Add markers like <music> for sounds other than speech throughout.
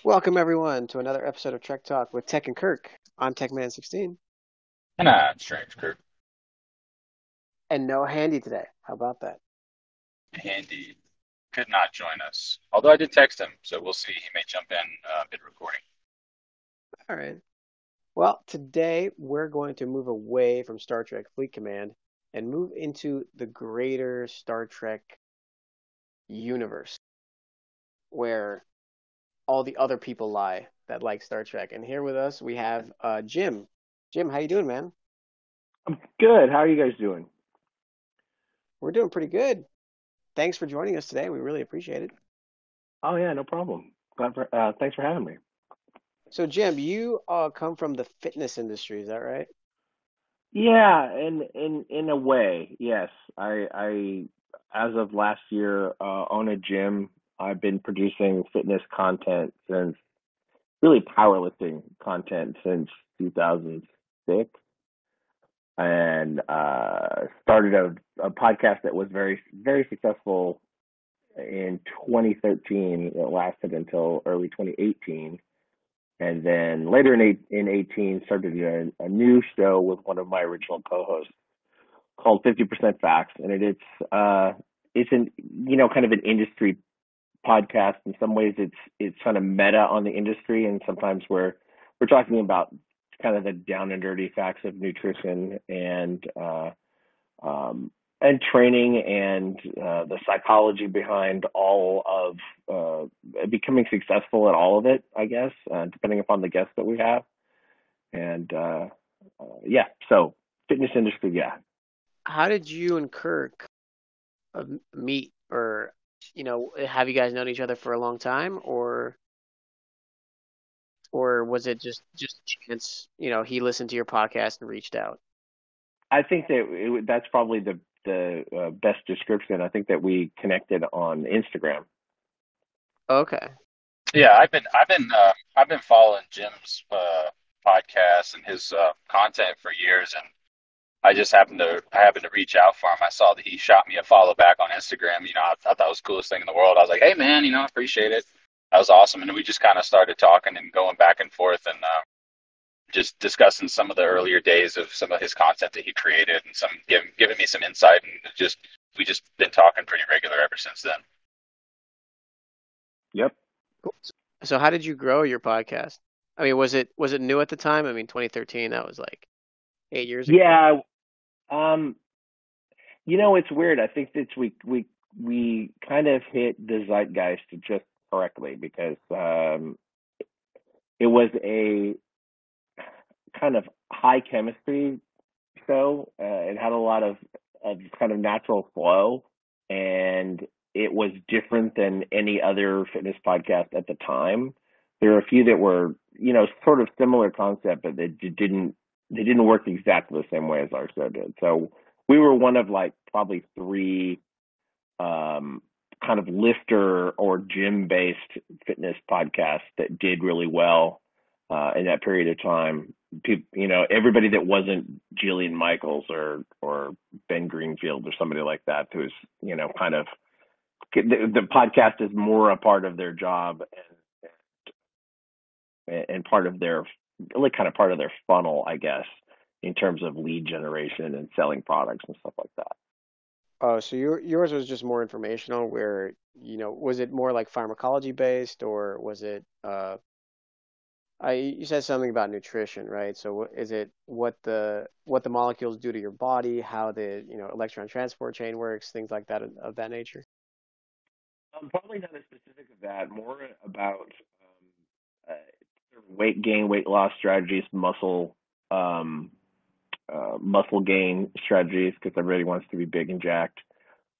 Welcome everyone to another episode of Trek Talk with Tech and Kirk. I'm TechMan16. And I'm Strange Kirk. And no Handy today. How about that? Handy could not join us. Although I did text him, so we'll see. He may jump in uh, mid recording. All right. Well, today we're going to move away from Star Trek Fleet Command and move into the greater Star Trek universe where all the other people lie that like Star Trek. And here with us we have uh, Jim. Jim, how you doing, man? I'm good. How are you guys doing? We're doing pretty good. Thanks for joining us today. We really appreciate it. Oh yeah, no problem. Glad for uh, thanks for having me. So, Jim, you uh, come from the fitness industry, is that right? Yeah, in in in a way, yes. I I as of last year uh, own a gym. I've been producing fitness content since really powerlifting content since 2006 and uh, started a, a podcast that was very very successful in 2013 it lasted until early 2018 and then later in eight, in 18 started a, a new show with one of my original co-hosts called 50% Facts, and it, it's uh, it's an you know kind of an industry podcast. In some ways, it's it's kind of meta on the industry, and sometimes we're we're talking about kind of the down and dirty facts of nutrition and uh, um, and training and uh, the psychology behind all of uh, becoming successful at all of it, I guess, uh, depending upon the guests that we have. And uh, uh, yeah, so fitness industry, yeah. How did you and Kirk meet, or you know, have you guys known each other for a long time, or or was it just just chance? You know, he listened to your podcast and reached out. I think that it, that's probably the the uh, best description. I think that we connected on Instagram. Okay. Yeah, I've been I've been uh, I've been following Jim's uh, podcast and his uh, content for years, and I just happened to I happened to reach out for him. I saw that he shot me a follow back on Instagram. You know, I I thought that was the coolest thing in the world. I was like, hey man, you know, I appreciate it. That was awesome, and we just kind of started talking and going back and forth, and uh, just discussing some of the earlier days of some of his content that he created and some giving giving me some insight and just we just been talking pretty regular ever since then. Yep. So how did you grow your podcast? I mean, was it was it new at the time? I mean, 2013 that was like 8 years ago. Yeah. Um you know, it's weird. I think that we we we kind of hit the zeitgeist just correctly because um it was a kind of high chemistry show. Uh, it had a lot of, of kind of natural flow, and it was different than any other fitness podcast at the time. There were a few that were, you know, sort of similar concept, but they didn't they didn't work exactly the same way as our show did. So we were one of like probably three um, kind of lifter or gym based fitness podcasts that did really well uh, in that period of time people, you know, everybody that wasn't Jillian Michaels or or Ben Greenfield or somebody like that, who's you know kind of the, the podcast is more a part of their job and and part of their really kind of part of their funnel, I guess, in terms of lead generation and selling products and stuff like that. Oh, so your yours was just more informational. Where you know, was it more like pharmacology based, or was it uh, I, you said something about nutrition, right? So is it what the what the molecules do to your body, how the you know electron transport chain works, things like that of that nature? Um, probably not as specific of that. More about um, uh, weight gain, weight loss strategies, muscle um, uh, muscle gain strategies, because everybody wants to be big and jacked.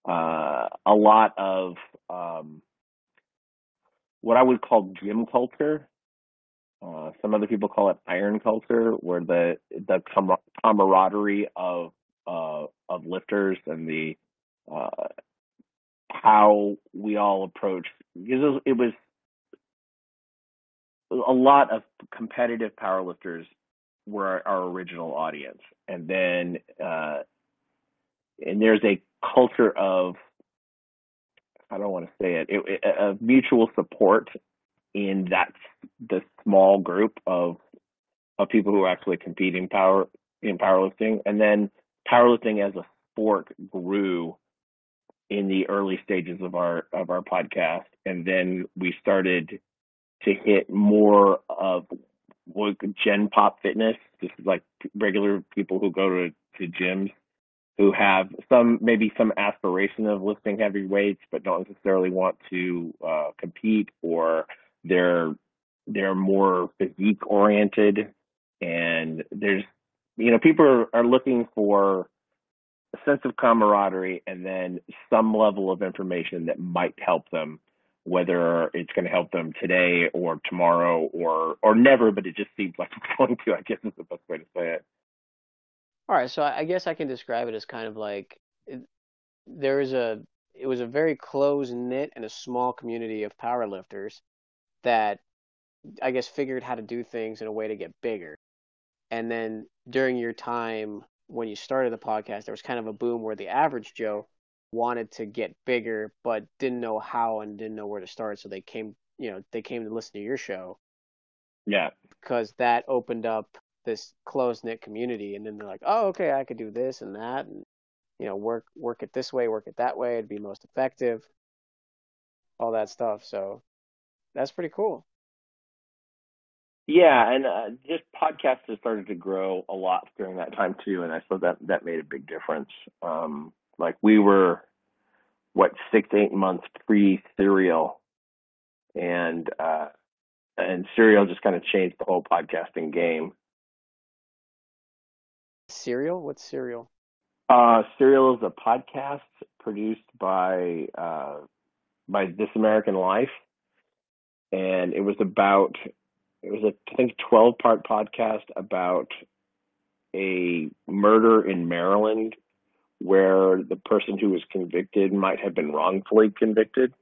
Uh, a lot of um, what I would call gym culture uh, some other people call it iron culture, where the the camaraderie of uh, of lifters and the uh, how we all approach because it was a lot of competitive powerlifters were our, our original audience, and then uh, and there's a culture of I don't want to say it, it, it of mutual support in that the small group of of people who are actually compete in power in powerlifting, and then powerlifting as a sport grew in the early stages of our of our podcast, and then we started to hit more of what Gen Pop Fitness. This is like regular people who go to to gyms who have some maybe some aspiration of lifting heavy weights but don't necessarily want to uh, compete or they're they're more physique oriented and there's you know people are, are looking for a sense of camaraderie and then some level of information that might help them whether it's going to help them today or tomorrow or or never but it just seems like <laughs> it's going to i guess is the best way to say it All right, so I guess I can describe it as kind of like it, there is a it was a very close knit and a small community of powerlifters that I guess figured how to do things in a way to get bigger. And then during your time when you started the podcast, there was kind of a boom where the average Joe wanted to get bigger but didn't know how and didn't know where to start, so they came, you know, they came to listen to your show. Yeah. Because that opened up this close knit community and then they're like oh okay i could do this and that and you know work work it this way work it that way it'd be most effective. All that stuff so that's pretty cool. Yeah, and uh, just podcasts have started to grow a lot during that time too, and I thought that that made a big difference. Um, like we were, what six eight months pre Serial, and uh, and Serial just kind of changed the whole podcasting game. Serial? what's serial? Uh, Serial is a podcast produced by uh, by This American Life, and it was about it was a I think twelve part podcast about a murder in Maryland where the person who was convicted might have been wrongfully convicted.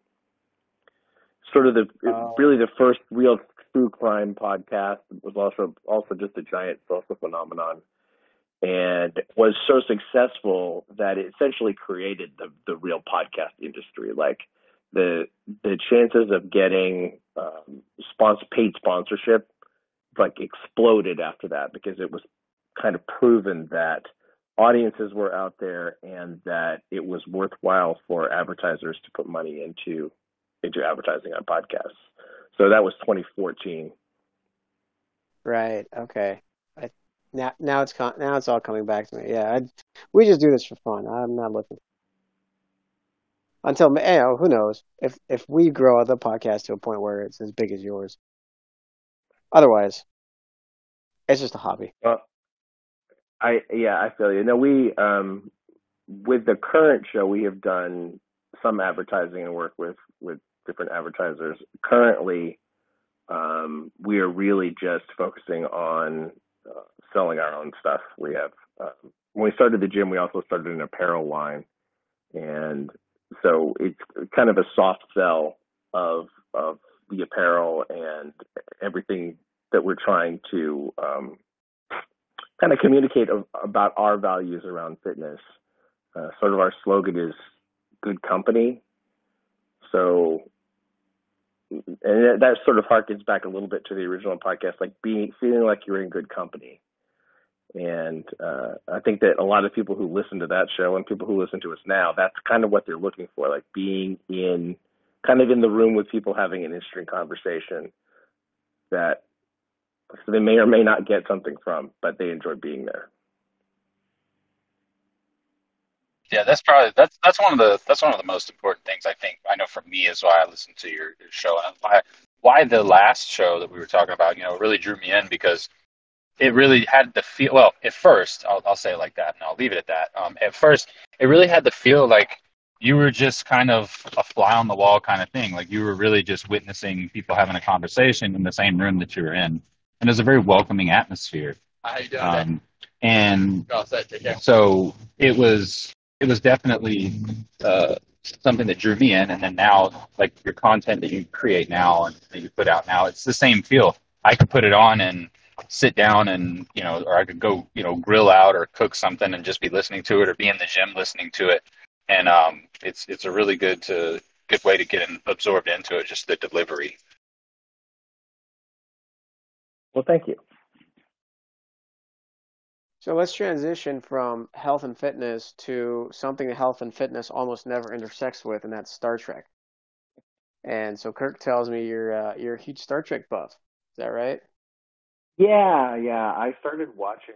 Sort of the Oh. really the first real true crime podcast. It was also also just a giant social phenomenon and was so successful that it essentially created the the real podcast industry. Like the the chances of getting um, sponsor paid sponsorship like exploded after that because it was kind of proven that audiences were out there and that it was worthwhile for advertisers to put money into into advertising on podcasts. So that was 2014. right. Okay. I, now now it's con- now it's all coming back to me. Yeah I, we just do this for fun. I'm not looking. Until you know who knows? If if we grow the podcast to a point where it's as big as yours. Otherwise it's just a hobby. Well, I yeah, I feel you. No, we um with the current show we have done some advertising and work with with different advertisers. Currently, um, we are really just focusing on uh, selling our own stuff. We have um, when we started the gym, we also started an apparel line, and so it's kind of a soft sell of of the apparel and everything that we're trying to um, kind of communicate about our values around fitness. Uh, sort of our slogan is "Good Company," so and that, that sort of harkens back a little bit to the original podcast, like being feeling like you're in good company. And uh, I think that a lot of people who listen to that show and people who listen to us now, that's kind of what they're looking for, like being in kind of in the room with people having an interesting conversation that so they may or may not get something from, but they enjoy being there. Yeah, that's probably that's that's one of the that's one of the most important things I think. I know for me is why I listened to your, your show and why why the last show that we were talking about, you know, really drew me in because it really had the feel. Well, at first, I'll I'll say it like that, and I'll leave it at that. Um, at first, it really had the feel like you were just kind of a fly on the wall kind of thing. Like you were really just witnessing people having a conversation in the same room that you were in, and it was a very welcoming atmosphere. Doing? Um, and All set, take so it was it was definitely uh, something that drew me in. And then now like your content that you create now and that you put out now it's the same feel. I could put it on and sit down and you know or i could go you know grill out or cook something and just be listening to it or be in the gym listening to it. And um it's it's a really good to good way to get in, absorbed into it just the delivery Well, thank you. So let's transition from health and fitness to something that health and fitness almost never intersects with, and that's Star Trek. And so Kirk tells me you're uh, you're a huge Star Trek buff. Is that right? Yeah, yeah. I started watching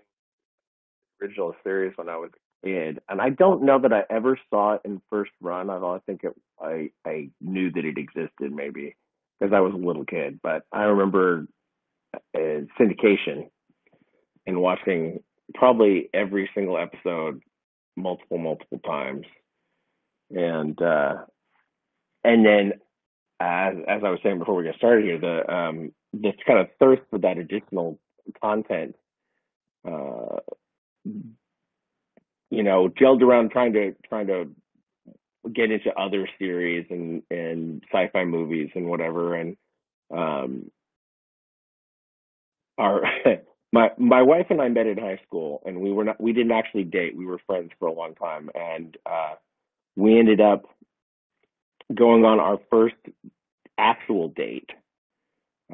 original series when I was a kid, and I don't know that I ever saw it in first run. Although I think it, I I knew that it existed maybe because I was a little kid. But I remember syndication and watching probably every single episode multiple multiple times, and uh, and then as as I was saying before we get started here, the um, this kind of thirst for that additional content, uh, you know, gelled around trying to trying to get into other series and and sci-fi movies and whatever, and um, our <laughs> my my wife and I met in high school, and we were not we didn't actually date. We were friends for a long time, and uh, we ended up going on our first actual date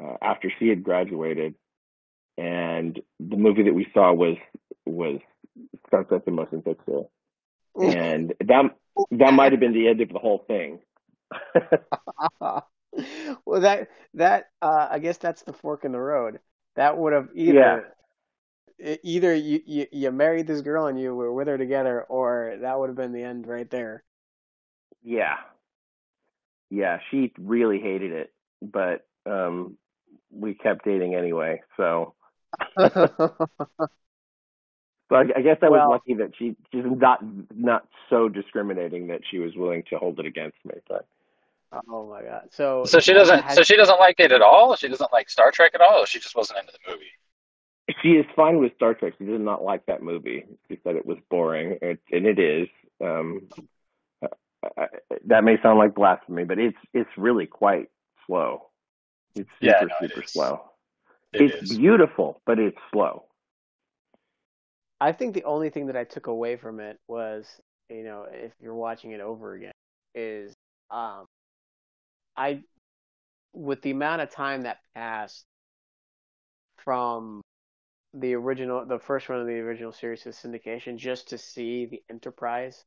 uh, after she had graduated, and the movie that we saw was was Star Trek: The Motion Picture, and that that might have been the end of the whole thing. <laughs> well, that that uh, I guess that's the fork in the road. That would have either yeah. either you, you you married this girl and you were with her together, or that would have been the end right there. Yeah, yeah, she really hated it, but um we kept dating anyway. So, <laughs> I, I guess I was well, lucky that she she's not not so discriminating that she was willing to hold it against me. But oh my god, so so she doesn't so she doesn't like it at all. She doesn't like Star Trek at all. she just wasn't into the movie. She is fine with Star Trek. She did not like that movie. She said it was boring, it, and it is. Um, I, that may sound like blasphemy, but it's it's really quite slow. It's super yeah, no, super it slow. It it's is. beautiful, but it's slow. I think the only thing that I took away from it was, you know, if you're watching it over again, is um, I, with the amount of time that passed from the original, the first run of the original series to syndication, just to see the Enterprise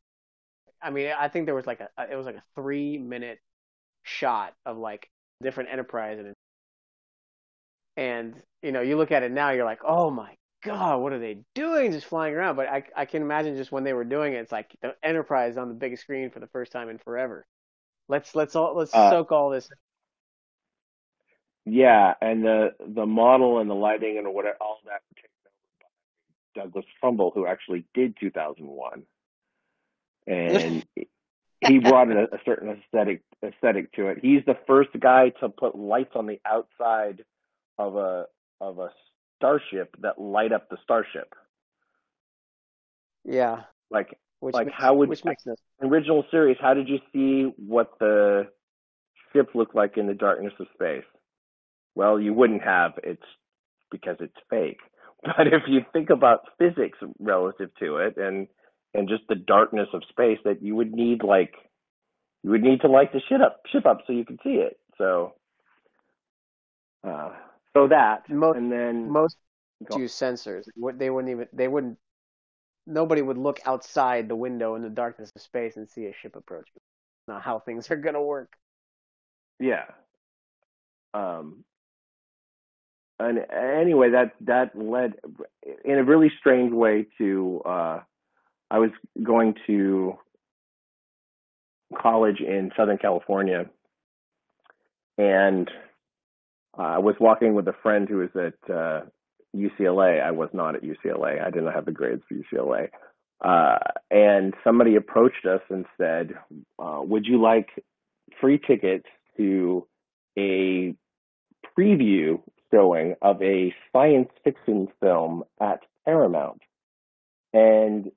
I mean, I think there was like a it was like a three minute shot of like different enterprise and and you know you look at it now you're like oh my god what are they doing just flying around but I I can imagine just when they were doing it it's like the enterprise on the big screen for the first time in forever. Let's let's all let's uh, soak all this. Yeah, and the the model and the lighting and what all that taken over by Douglas Trumbull, who actually did 2001 and <laughs> he brought a, a certain aesthetic aesthetic to it. He's the first guy to put lights on the outside of a of a starship that light up the starship. Yeah. Like which like makes, how would which makes sense. original series? How did you see what the ship looked like in the darkness of space? Well, you wouldn't have. It's because it's fake. <laughs> But if you think about physics relative to it and and just the darkness of space that you would need like you would need to light the ship up ship up so you could see it. So uh so that most, and then most use sensors. What they wouldn't even they wouldn't nobody would look outside the window in the darkness of space and see a ship approach. Not how things are gonna work. Yeah. Um and anyway that that led in a really strange way to uh I was going to college in Southern California, and I was walking with a friend who was at uh, UCLA. I was not at UCLA. I didn't have the grades for UCLA. Uh, and somebody approached us and said, uh, "Would you like free tickets to a preview showing of a science fiction film at Paramount?" And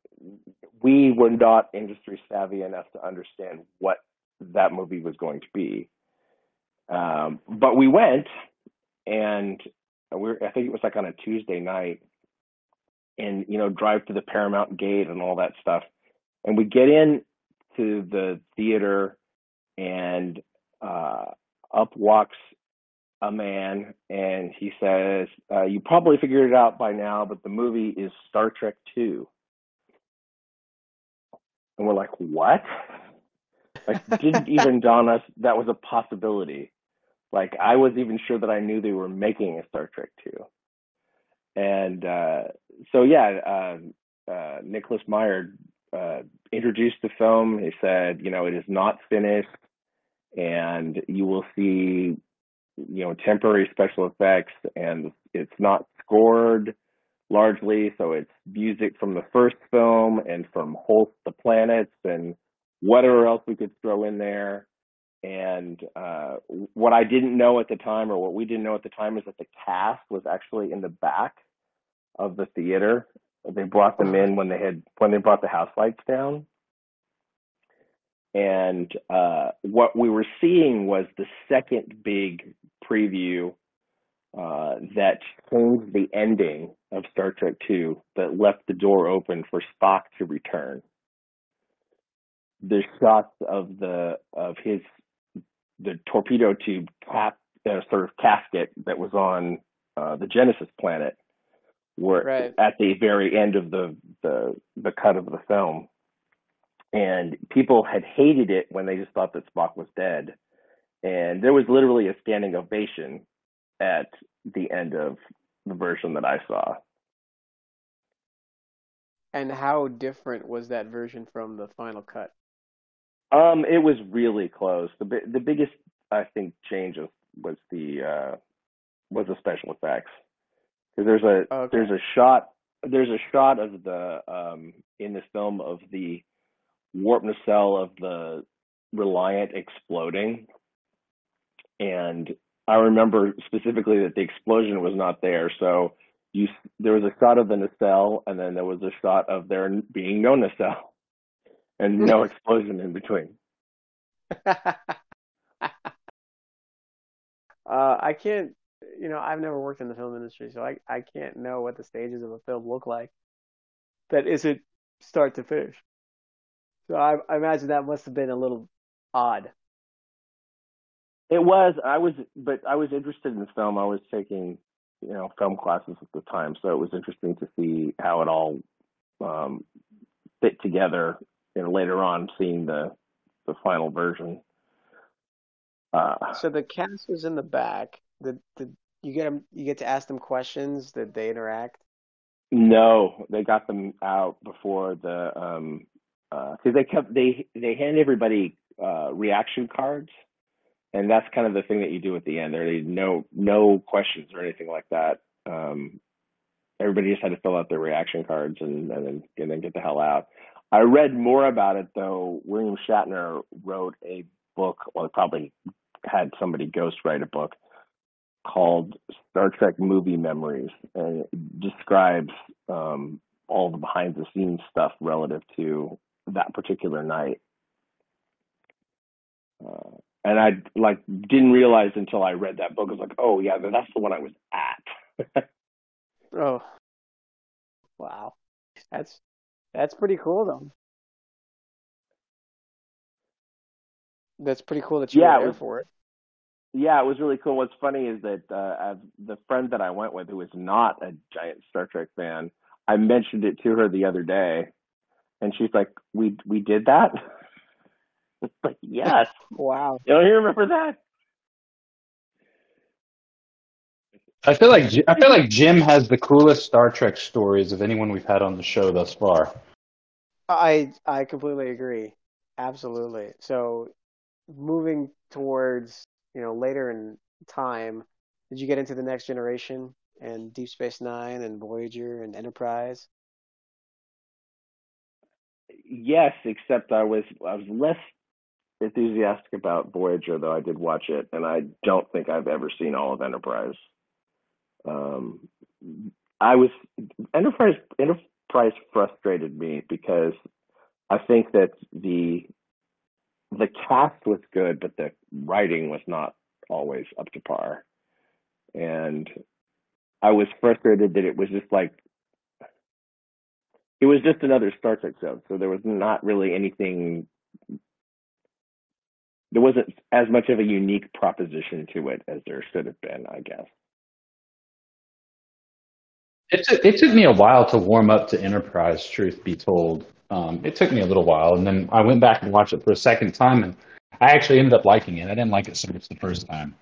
we were not industry savvy enough to understand what that movie was going to be. Um, but we went, and we I think it was like on a Tuesday night, and you know, drive to the Paramount Gate and all that stuff. And we get in to the theater, and uh, up walks a man, and he says, uh, "You probably figured it out by now, but the movie is Star Trek Two." And we're like, "What?" Like, didn't <laughs> even dawn us that was a possibility. Like, I was even sure that I knew they were making a Star Trek Two. And uh, so, yeah, uh, uh, Nicholas Meyer uh, introduced the film. He said, you know, it is not finished, and you will see, you know, temporary special effects, and it's not scored largely, so it's music from the first film and from Holst the Planets and whatever else we could throw in there. And uh, what I didn't know at the time, or what we didn't know at the time, is that the cast was actually in the back of the theater. They brought them in when they had when they brought the house lights down. And uh, what we were seeing was the second big preview uh, that changed the ending of Star Trek II, that left the door open for Spock to return. The shots of the of his the torpedo tube cap, uh, sort of casket that was on uh, the Genesis planet were Right. at the very end of the, the the cut of the film, and people had hated it when they just thought that Spock was dead, and there was literally a standing ovation at the end of the version that I saw. And how different was that version from the final cut? Um, it was really close. The bi- the biggest I think change was, was the uh, was the special effects because there's a Okay. there's a shot there's a shot of the um in this film of the warp nacelle of the Reliant exploding, and I remember specifically that the explosion was not there. So you there was a shot of the nacelle, and then there was a shot of there being no nacelle and no explosion in between. <laughs> uh, I can't, you know, I've never worked in the film industry, so I, I can't know what the stages of a film look like that isn't start to finish. So I, I imagine that must have been a little odd. It was. I was, but I was interested in film. I was taking, you know, film classes at the time, so it was interesting to see how it all um, fit together. You know, later on, seeing the the final version. Uh, So the cast was in the back. The, the you get 'em- you get to ask them questions that they interact. no, they got them out before the um because they kept they they hand everybody uh, reaction cards, and that's kind of the thing that you do at the end. There, are no no questions or anything like that. Um, everybody just had to fill out their reaction cards and, and then and then get the hell out. I read more about it though. William Shatner wrote a book, or probably had somebody ghostwrite a book called Star Trek Movie Memories, and it describes um, all the behind the scenes stuff relative to that particular night. Uh, and I like didn't realize until I read that book. I was like, oh yeah, that's the one I was at. <laughs> Oh, wow, that's that's pretty cool though. That's pretty cool that you Yeah, were it there was- for it. Yeah, it was really cool. What's funny is that uh, I've, the friend that I went with, who is not a giant Star Trek fan, I mentioned it to her the other day, and she's like, "We we did that." It's <laughs> like, yes. <laughs> Wow. You don't you remember that? I feel like I feel like Jim has the coolest Star Trek stories of anyone we've had on the show thus far. I I completely agree. Absolutely. So moving towards, you know, later in time, did you get into the next generation and Deep Space Nine and Voyager and Enterprise? Yes, except I was I was less enthusiastic about Voyager, though I did watch it, and I don't think I've ever seen all of Enterprise. Um, I was Enterprise Enterprise frustrated me because I think that the the cast was good, but the writing was not always up to par, and I was frustrated that it was just like it was just another Star Trek show, so there was not really anything there wasn't as much of a unique proposition to it as there should have been, I guess. It took, it took me a while to warm up to Enterprise, truth be told. Um, it took me a little while, and then I went back and watched it for a second time, and I actually ended up liking it. I didn't like it so much the first time.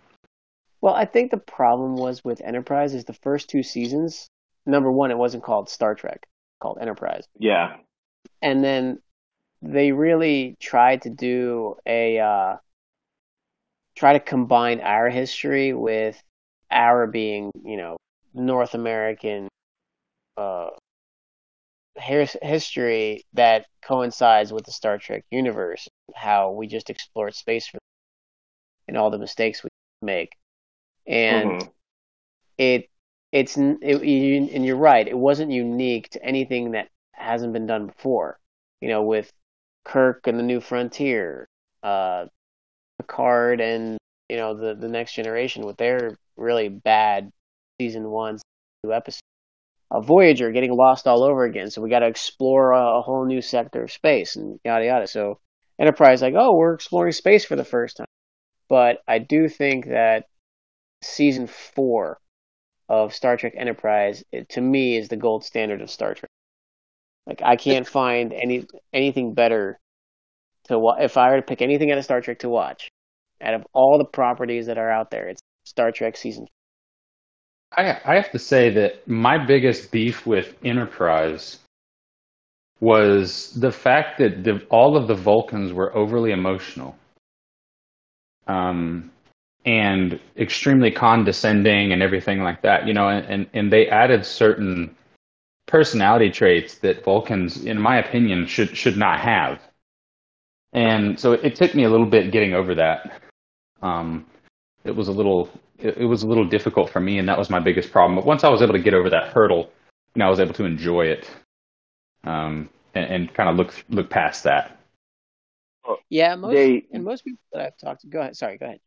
Well, I think the problem was with Enterprise is the first two seasons. Number one, it wasn't called Star Trek, called Enterprise. Yeah. And then they really tried to do a uh, try to combine our history with our being, you know, North American uh, history that coincides with the Star Trek universe, how we just explored space for and all the mistakes we make, and mm-hmm. it it's it, you, and you're right, it wasn't unique to anything that hasn't been done before. You know, with Kirk and the New Frontier, uh, Picard and you know the the Next Generation with their really bad season one, two episodes. A Voyager getting lost all over again, so we got to explore a, a, whole new sector of space and yada yada. So Enterprise like, oh, we're exploring space for the first time. But I do think that season four of Star Trek Enterprise, it, to me, is the gold standard of Star Trek. Like I can't find any anything better to watch. If I were to pick anything out of Star Trek to watch, out of all the properties that are out there, it's Star Trek season. I I have to say that my biggest beef with Enterprise was the fact that the, all of the Vulcans were overly emotional. Um, and extremely condescending and everything like that, you know, and, and, and they added certain personality traits that Vulcans, in my opinion, should should not have. And so it, took me a little bit getting over that. Um, it was a little it, it, was a little difficult for me, and that was my biggest problem. But once I was able to get over that hurdle, you know, I was able to enjoy it, um, and, and kind of look look past that. Yeah, most they, and most people that I've talked to. Go ahead. Sorry, go ahead.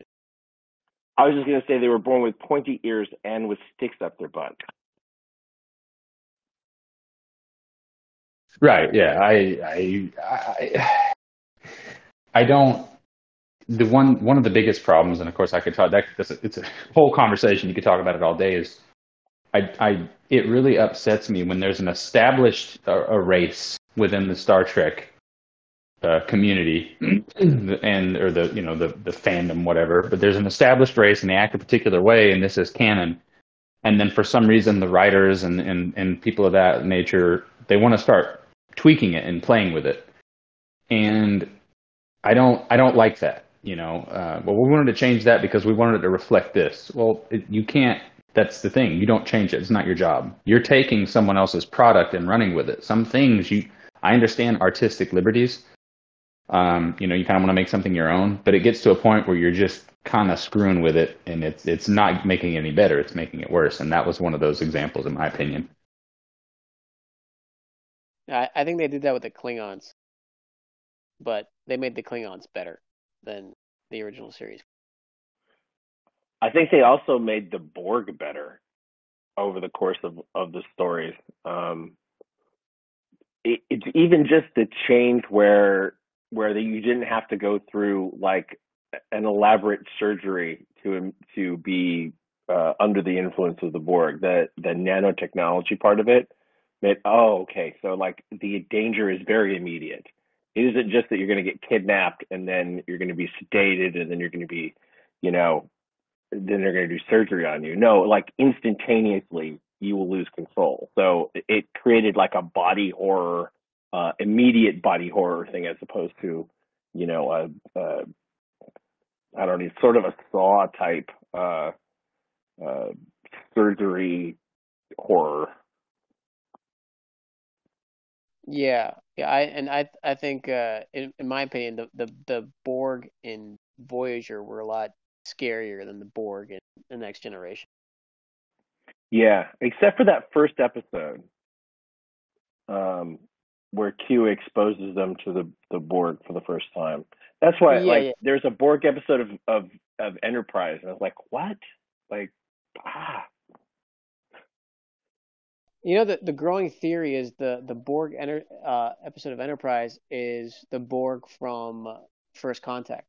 I was just going to say they were born with pointy ears and with sticks up their butt. Right. Yeah. I. I. I, I don't. The one one of the biggest problems, and of course I could talk. That it's a whole conversation. You could talk about it all day. Is I. I. It really upsets me when there's an established a race within the Star Trek uh, community <clears throat> and or the you know the the fandom whatever but there's an established race and they act a particular way and this is canon and then for some reason the writers and and, and people of that nature they want to start tweaking it and playing with it and i don't i don't like that you know uh, well we wanted to change that because we wanted it to reflect this. Well it, you can't that's the thing. You don't change it. It's not your job. You're taking someone else's product and running with it. Some things you i understand artistic liberties. Um, you know, you kind of want to make something your own, but it gets to a point where you're just kind of screwing with it, and it's it's not making it any better; it's making it worse. And that was one of those examples, in my opinion. I, I think they did that with the Klingons, but they made the Klingons better than the original series. I think they also made the Borg better over the course of of the stories. Um, it, it's even just the change where where the, you didn't have to go through like an elaborate surgery to to be uh, under the influence of the Borg. The the nanotechnology part of it made oh okay, so like the danger is very immediate. It isn't just that you're going to get kidnapped and then you're going to be sedated and then you're going to be, you know, then they're going to do surgery on you. No, like instantaneously you will lose control. So it created like a body horror uh, immediate body horror thing as opposed to, you know, a, a I don't know, sort of a saw type uh, uh, surgery horror. Yeah, yeah, I and I I think uh, in in my opinion the the the Borg in Voyager were a lot scarier than the Borg in the Next Generation. Yeah, except for that first episode. Um, where Q exposes them to the the Borg for the first time. That's why, yeah, like, yeah. there's a Borg episode of, of of Enterprise, and I was like, what? Like, ah. You know, the the growing theory is the the Borg enter, uh, episode of Enterprise is the Borg from First Contact.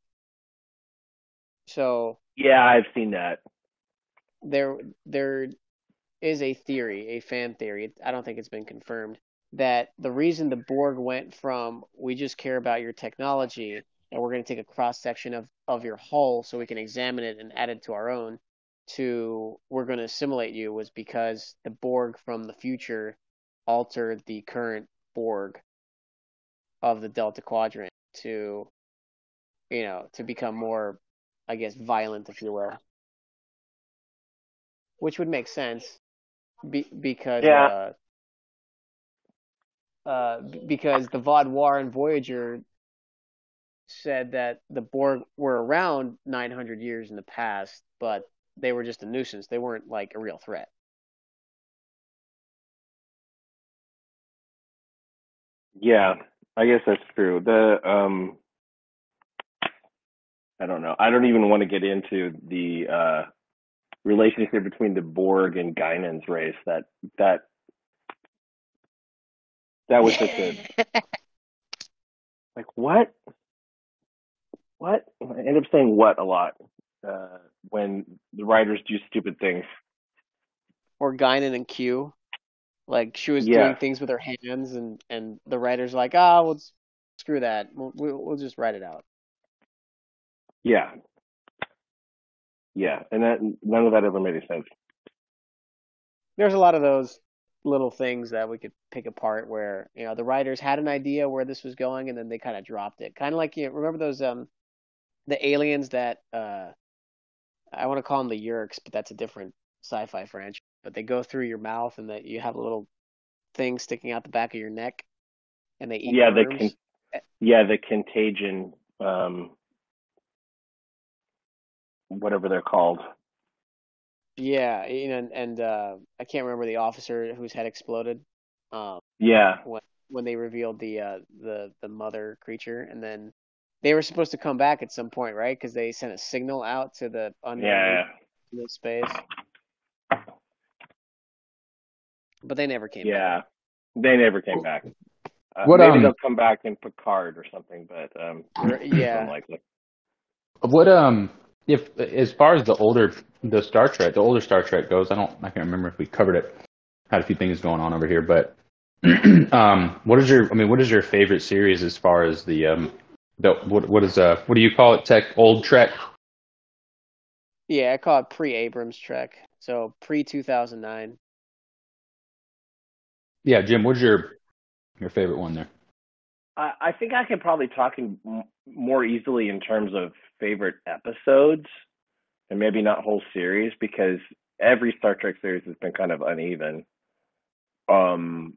So Yeah, I've seen that. there there is a theory, a fan theory. I don't think it's been confirmed that the reason the Borg went from we just care about your technology and we're going to take a cross section of of your hull so we can examine it and add it to our own to we're going to assimilate you was because the Borg from the future altered the current Borg of the Delta Quadrant to you know to become more I guess violent if you will which would make sense be, because Yeah. uh, uh, because the Vaadwaur and Voyager said that the Borg were around 900 years in the past, but they were just a nuisance. They weren't like a real threat. Yeah, I guess that's true. The um I don't know. I don't even want to get into the uh relationship between the Borg and Guinan's race. That that that was such a <laughs> like what? What? I end up saying what a lot uh when the writers do stupid things. or Guinan and Q. Like she was Yeah. doing things with her hands, and and the writers like, ah, well, s- screw that. We'll, we'll we'll just write it out. Yeah. Yeah, and that none of that ever made any sense. there's a lot of those little things that we could pick apart where you know the writers had an idea where this was going and then they kind of dropped it kind of like you know, remember those um the aliens that uh i want to call them the Yeerks but that's a different sci-fi franchise but they go through your mouth and that you have a little thing sticking out the back of your neck and they eat Yeah, the con- yeah, the contagion um whatever they're called. yeah you know and, and uh i can't remember the officer whose head exploded um Yeah. when they revealed the uh the the mother creature and then they were supposed to come back at some point right because they sent a signal out to the unknown Yeah. into space but they never came back Yeah. They never came back. Uh, What, maybe um, they'll come back in Picard or something, but um yeah unlikely. What um if as far as the older the Star Trek the older Star Trek goes, I don't I can't remember if we covered it. Had a few things going on over here, but <clears throat> um what is your I mean what is your favorite series as far as the um the what what is uh what do you call it tech old Trek? yeah i call it pre-abrams trek so pre-2009 Yeah, Jim, what's your your favorite one there? I, I think I could probably talk in more easily in terms of favorite episodes and maybe not whole series because every Star Trek series has been kind of uneven. Um,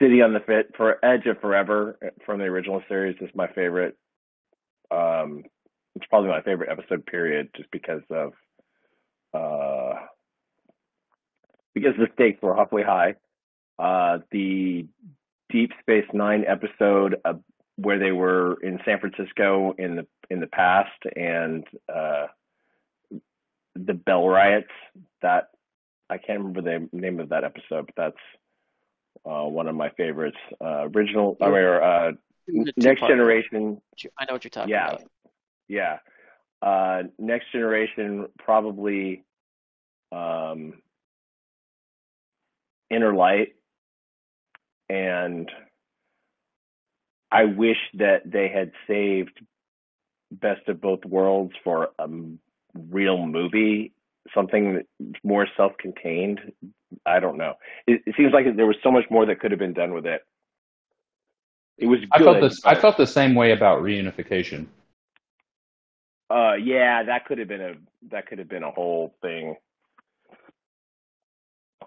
City on the Fit for Edge of Forever from the original series is my favorite. Um, it's probably my favorite episode period just because of uh, because the stakes were awfully high. Uh, the Deep Space Nine episode uh, where they were in San Francisco in the in the past and uh, the Bell riots. That I can't remember the name of that episode, but that's uh, one of my favorites. Uh, original, I mean, or, uh, It was a Next. Generation. i know what you're talking Yeah. about Yeah, uh, Next Generation probably um, Inner Light, and I wish that they had saved Best of Both Worlds for a real movie, something more self-contained. I don't know. It, it seems like there was so much more that could have been done with it. It was I felt this I felt the same way about reunification. Uh, yeah, that could have been a that could have been a whole thing.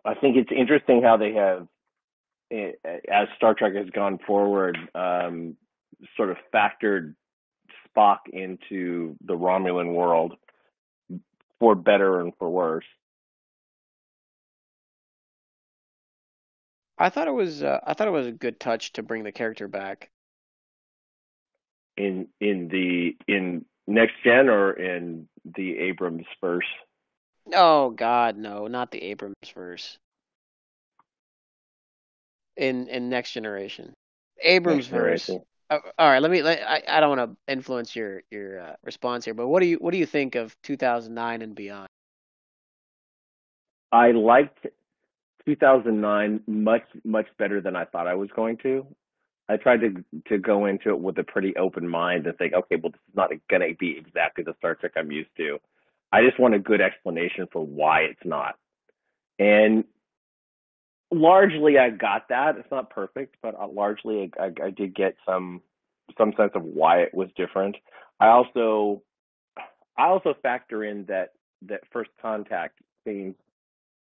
I think it's interesting how they have, eh, as Star Trek has gone forward, um, sort of factored Spock into the Romulan world, for better and for worse. i thought it was uh, i thought it was a good touch to bring the character back In in the in next gen or in the Abrams verse. Oh God, no, not the Abrams verse. In in Next Generation, Abrams Next verse. Generation. Uh, all right, let me. Let, I I don't want to influence your your uh, response here, but what do you what do you think of 2009 and beyond? I liked 2009 much much better than I thought I was going to. I tried to to go into it with a pretty open mind and think, okay, well, this is not going to be exactly the Star Trek I'm used to. I just want a good explanation for why it's not. And largely, I got that. It's not perfect, but uh, largely, I, I, did get some some sense of why it was different. I also I also factor in that that first contact thing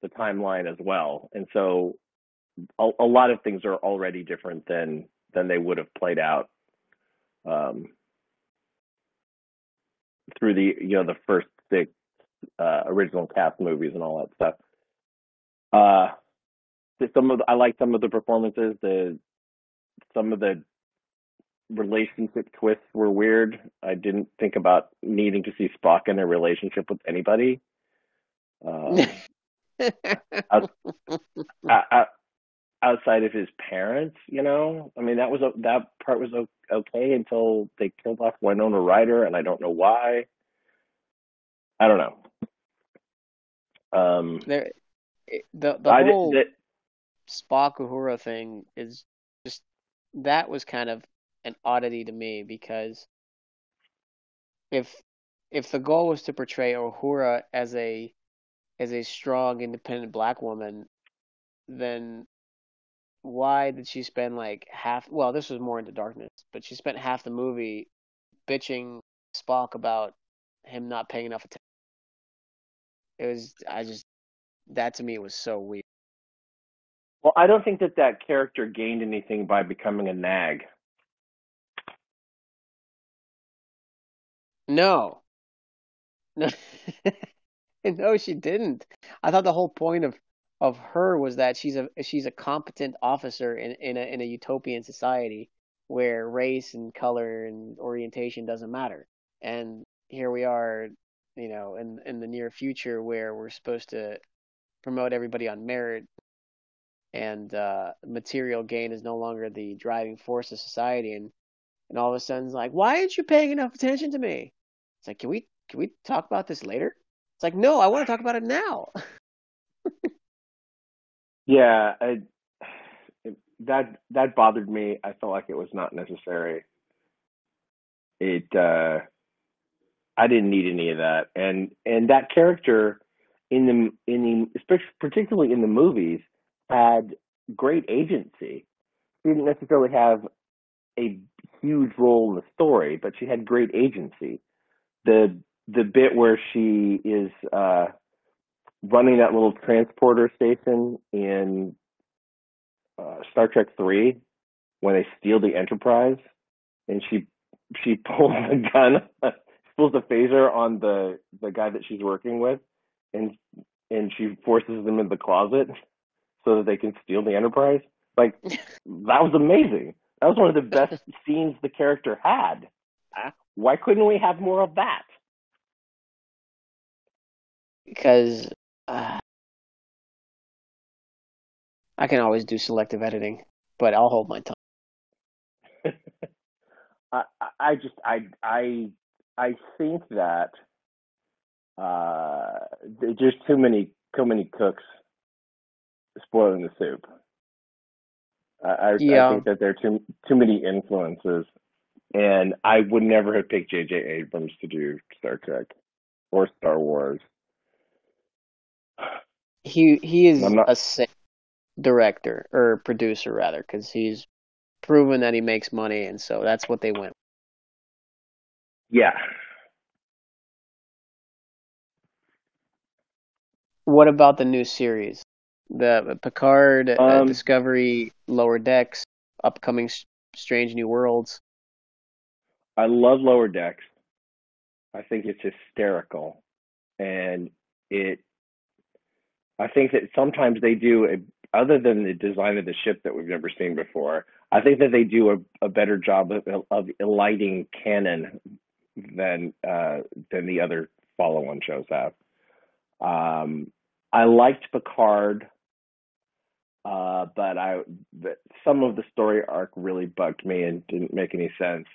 the timeline as well. And so a, a, lot of things are already different than than they would have played out um, through the you know the first six uh, original cast movies and all that stuff. Uh, some of the, I like some of the performances. The some of the relationship twists were weird. I didn't think about needing to see Spock in a relationship with anybody. Um, <laughs> outside of his parents, you know. I mean, that was that part was okay until they killed off Winona Ryder, and I don't know why. I don't know. Um, there, the the I whole did, Spock Uhura thing is just that was kind of an oddity to me because if if the goal was to portray Uhura as a as a strong, independent black woman, then why did she spend like half? Well, this was more into darkness, but she spent half the movie bitching Spock about him not paying enough attention. It was, I just, that to me was so weird. Well, I don't think that that character gained anything by becoming a nag. No. No. <laughs> no, she didn't. I thought the whole point of of her was that she's a she's a competent officer in in a in a utopian society where race and color and orientation doesn't matter. And here we are, you know, in in the near future where we're supposed to promote everybody on merit and uh, material gain is no longer the driving force of society and and all of a sudden it's like why aren't you paying enough attention to me it's like can we can we talk about this later it's like, no, I want to talk about it now. <laughs> yeah, I, that that bothered me. I felt like it was not necessary. It uh I didn't need any of that. And and that character in the in the particularly in the movies had great agency. She didn't necessarily have a huge role in the story, but she had great agency. The the bit where she is uh, running that little transporter station in uh, Star Trek Three when they steal the Enterprise, and she she <laughs> pulls the gun, pulls the phaser on the the guy that she's working with, and and she forces them in the closet so that they can steal the Enterprise. Like <laughs> that was amazing. That was one of the best <laughs> scenes the character had. Why couldn't we have more of that? because uh, I can always do selective editing, but I'll hold my tongue. <laughs> I, I just I I I think that uh, there's too many too many cooks spoiling the soup. I, yeah. I think that there are too too many influences, and I would never have picked J.J. Abrams to do Star Trek or Star Wars he he is not... a director or producer rather because he's proven that he makes money, and so that's what they went. Yeah. What about the new series? The Picard, uh, um, Discovery, Lower Decks, upcoming Strange New Worlds. I love Lower Decks. I think it's hysterical, and it I think that sometimes they do a, other than the design of the ship that we've never seen before. I think that they do a, a better job of, of lighting canon than uh, than the other follow-on shows have. Um, I liked Picard. Uh, but I some of the story arc really bugged me and didn't make any sense.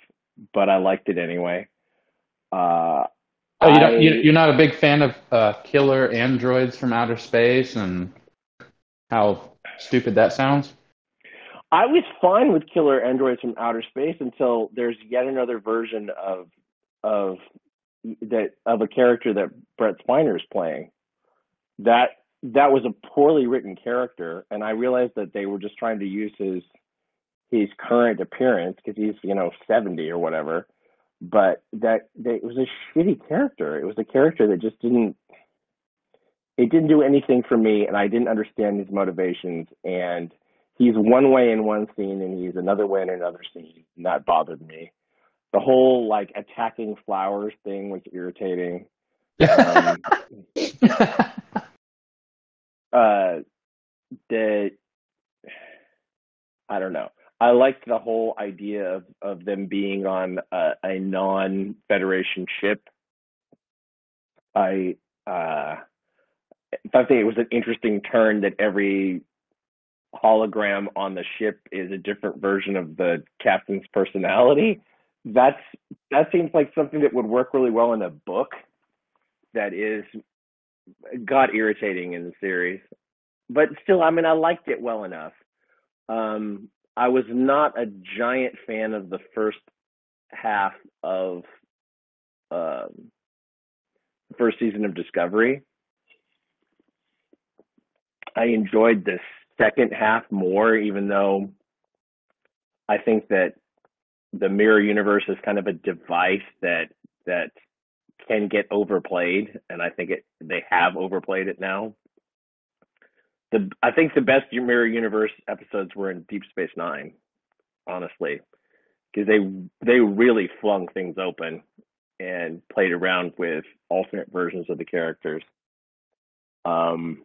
But I liked it anyway. Uh, Oh, you don't, you, you're not a big fan of uh, killer androids from outer space and how stupid that sounds? I was fine with killer androids from outer space until there's yet another version of of that of a character that Brent Spiner is playing. That that was a poorly written character, and I realized that they were just trying to use his his current appearance because he's you know seventy or whatever. But that, that it was a shitty character. It was a character that just didn't it didn't do anything for me, and I didn't understand his motivations and he's one way in one scene and he's another way in another scene. And that bothered me. The whole like attacking flowers thing was irritating. <laughs> Um, <laughs> uh, that I don't know. I liked the whole idea of of them being on a, a non Federation ship. I uh, I think it was an interesting turn that every hologram on the ship is a different version of the captain's personality. That's that seems like something that would work really well in a book. That is got irritating in the series, but still, I mean, I liked it well enough. Um, I was not a giant fan of the first half of um, first season of Discovery. I enjoyed the second half more, even though I think that the mirror universe is kind of a device that that can get overplayed, and I think it they have overplayed it now. The I think the best mirror universe episodes were in Deep Space Nine, honestly, because they they really flung things open and played around with alternate versions of the characters. Um,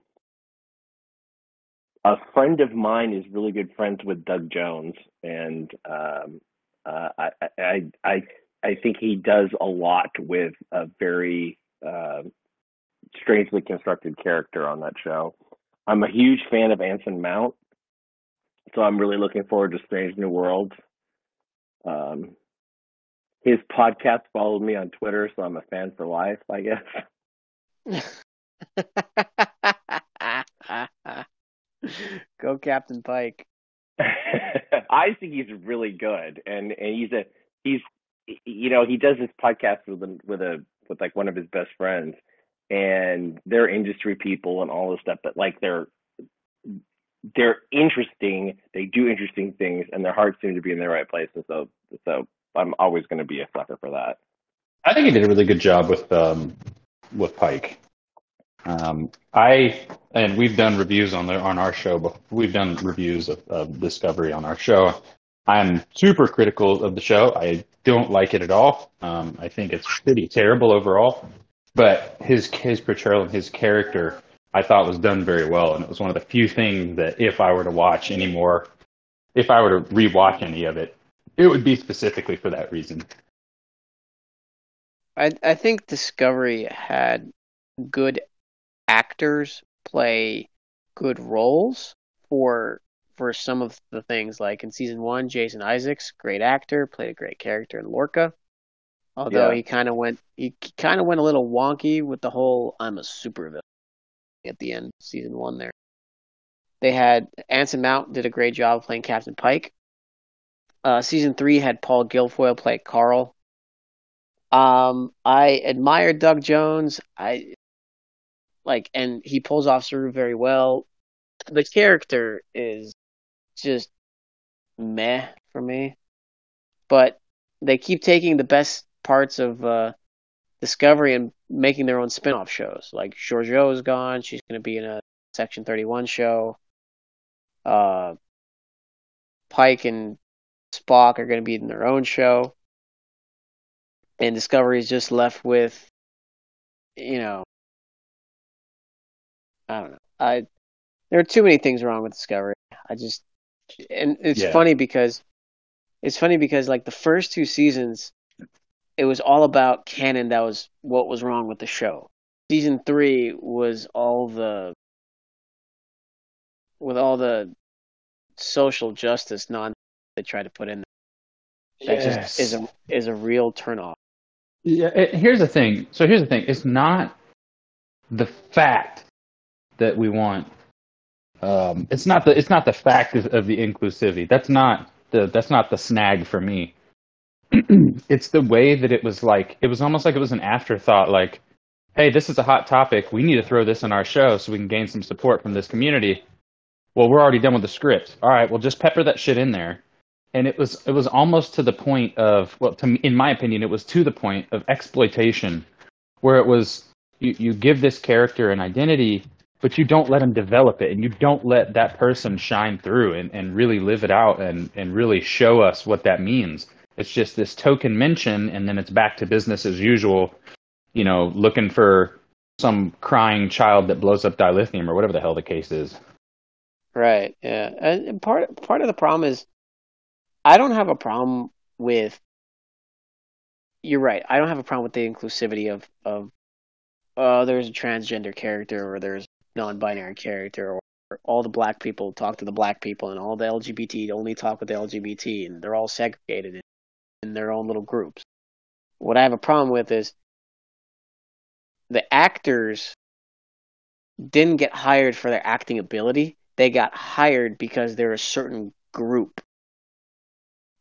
a friend of mine is really good friends with Doug Jones, and um, uh, I, I I I think he does a lot with a very uh, strangely constructed character on that show. I'm a huge fan of Anson Mount, so I'm really looking forward to Strange New Worlds. Um, his podcast followed me on Twitter, so I'm a fan for life, I guess. <laughs> <laughs> Go Captain Pike. <laughs> I think he's really good, and and he's a he's you know he does this podcast with with a with like one of his best friends, and they're industry people and all this stuff, but like they're they're interesting. They do interesting things, and their hearts seem to be in the right place. So so I'm always going to be a sucker for that. I think he did a really good job with um, with Pike. Um, I and we've done reviews on the on our show. We've done reviews of, of Discovery on our show. I'm super critical of the show. I don't like it at all. Um, I think it's pretty terrible overall. But his his portrayal and his character, I thought was done very well, and it was one of the few things that if I were to watch any more, if I were to rewatch any of it, it would be specifically for that reason. I I think Discovery had good actors play good roles for for some of the things like in season one, Jason Isaacs, great actor, played a great character in Lorca. Although Yeah. he kind of went he kind of went a little wonky with the whole I'm a supervillain at the end of season one there. They had Anson Mount did a great job playing Captain Pike. Uh, season three had Paul Guilfoyle play Carl. Um, I admire Doug Jones. I like, and he pulls off Saru very well. The character is just meh for me, but they keep taking the best parts of uh, Discovery and making their own spin-off shows. Like Georgiou is gone; she's going to be in a Section Thirty One show. Uh, Pike and Spock are going to be in their own show, and Discovery is just left with, you know, I don't know. I there are too many things wrong with Discovery. I just and it's Yeah. funny because it's funny because like the first two seasons it was all about canon that was what was wrong with the show. Season 3 was all the with all the social justice non they try to put in there. That just is a is a real turnoff. Yeah, it, here's the thing. So here's the thing. It's not the fact that we want. Um, it's not the it's not the fact of, of the inclusivity. That's not the that's not the snag for me. <clears throat> it's the way that it was like it was almost like it was an afterthought. Like, hey, this is a hot topic. We need to throw this in our show so we can gain some support from this community. Well, we're already done with the script. All right, well, just pepper that shit in there and it was it was almost to the point of well to in my opinion it was to the point of exploitation where it was you, you give this character an identity but you don't let them develop it and you don't let that person shine through and, and really live it out and, and really show us what that means it's just this token mention and then it's back to business as usual you know looking for some crying child that blows up dilithium or whatever the hell the case is right yeah and part part of the problem is I don't have a problem with. You're right. I don't have a problem with the inclusivity of of. Uh, there's a transgender character, or there's non-binary character, or, all the black people talk to the black people, and all the LGBT only talk with the LGBT, and they're all segregated in their own little groups. What I have a problem with is the actors didn't get hired for their acting ability. They got hired because they're a certain group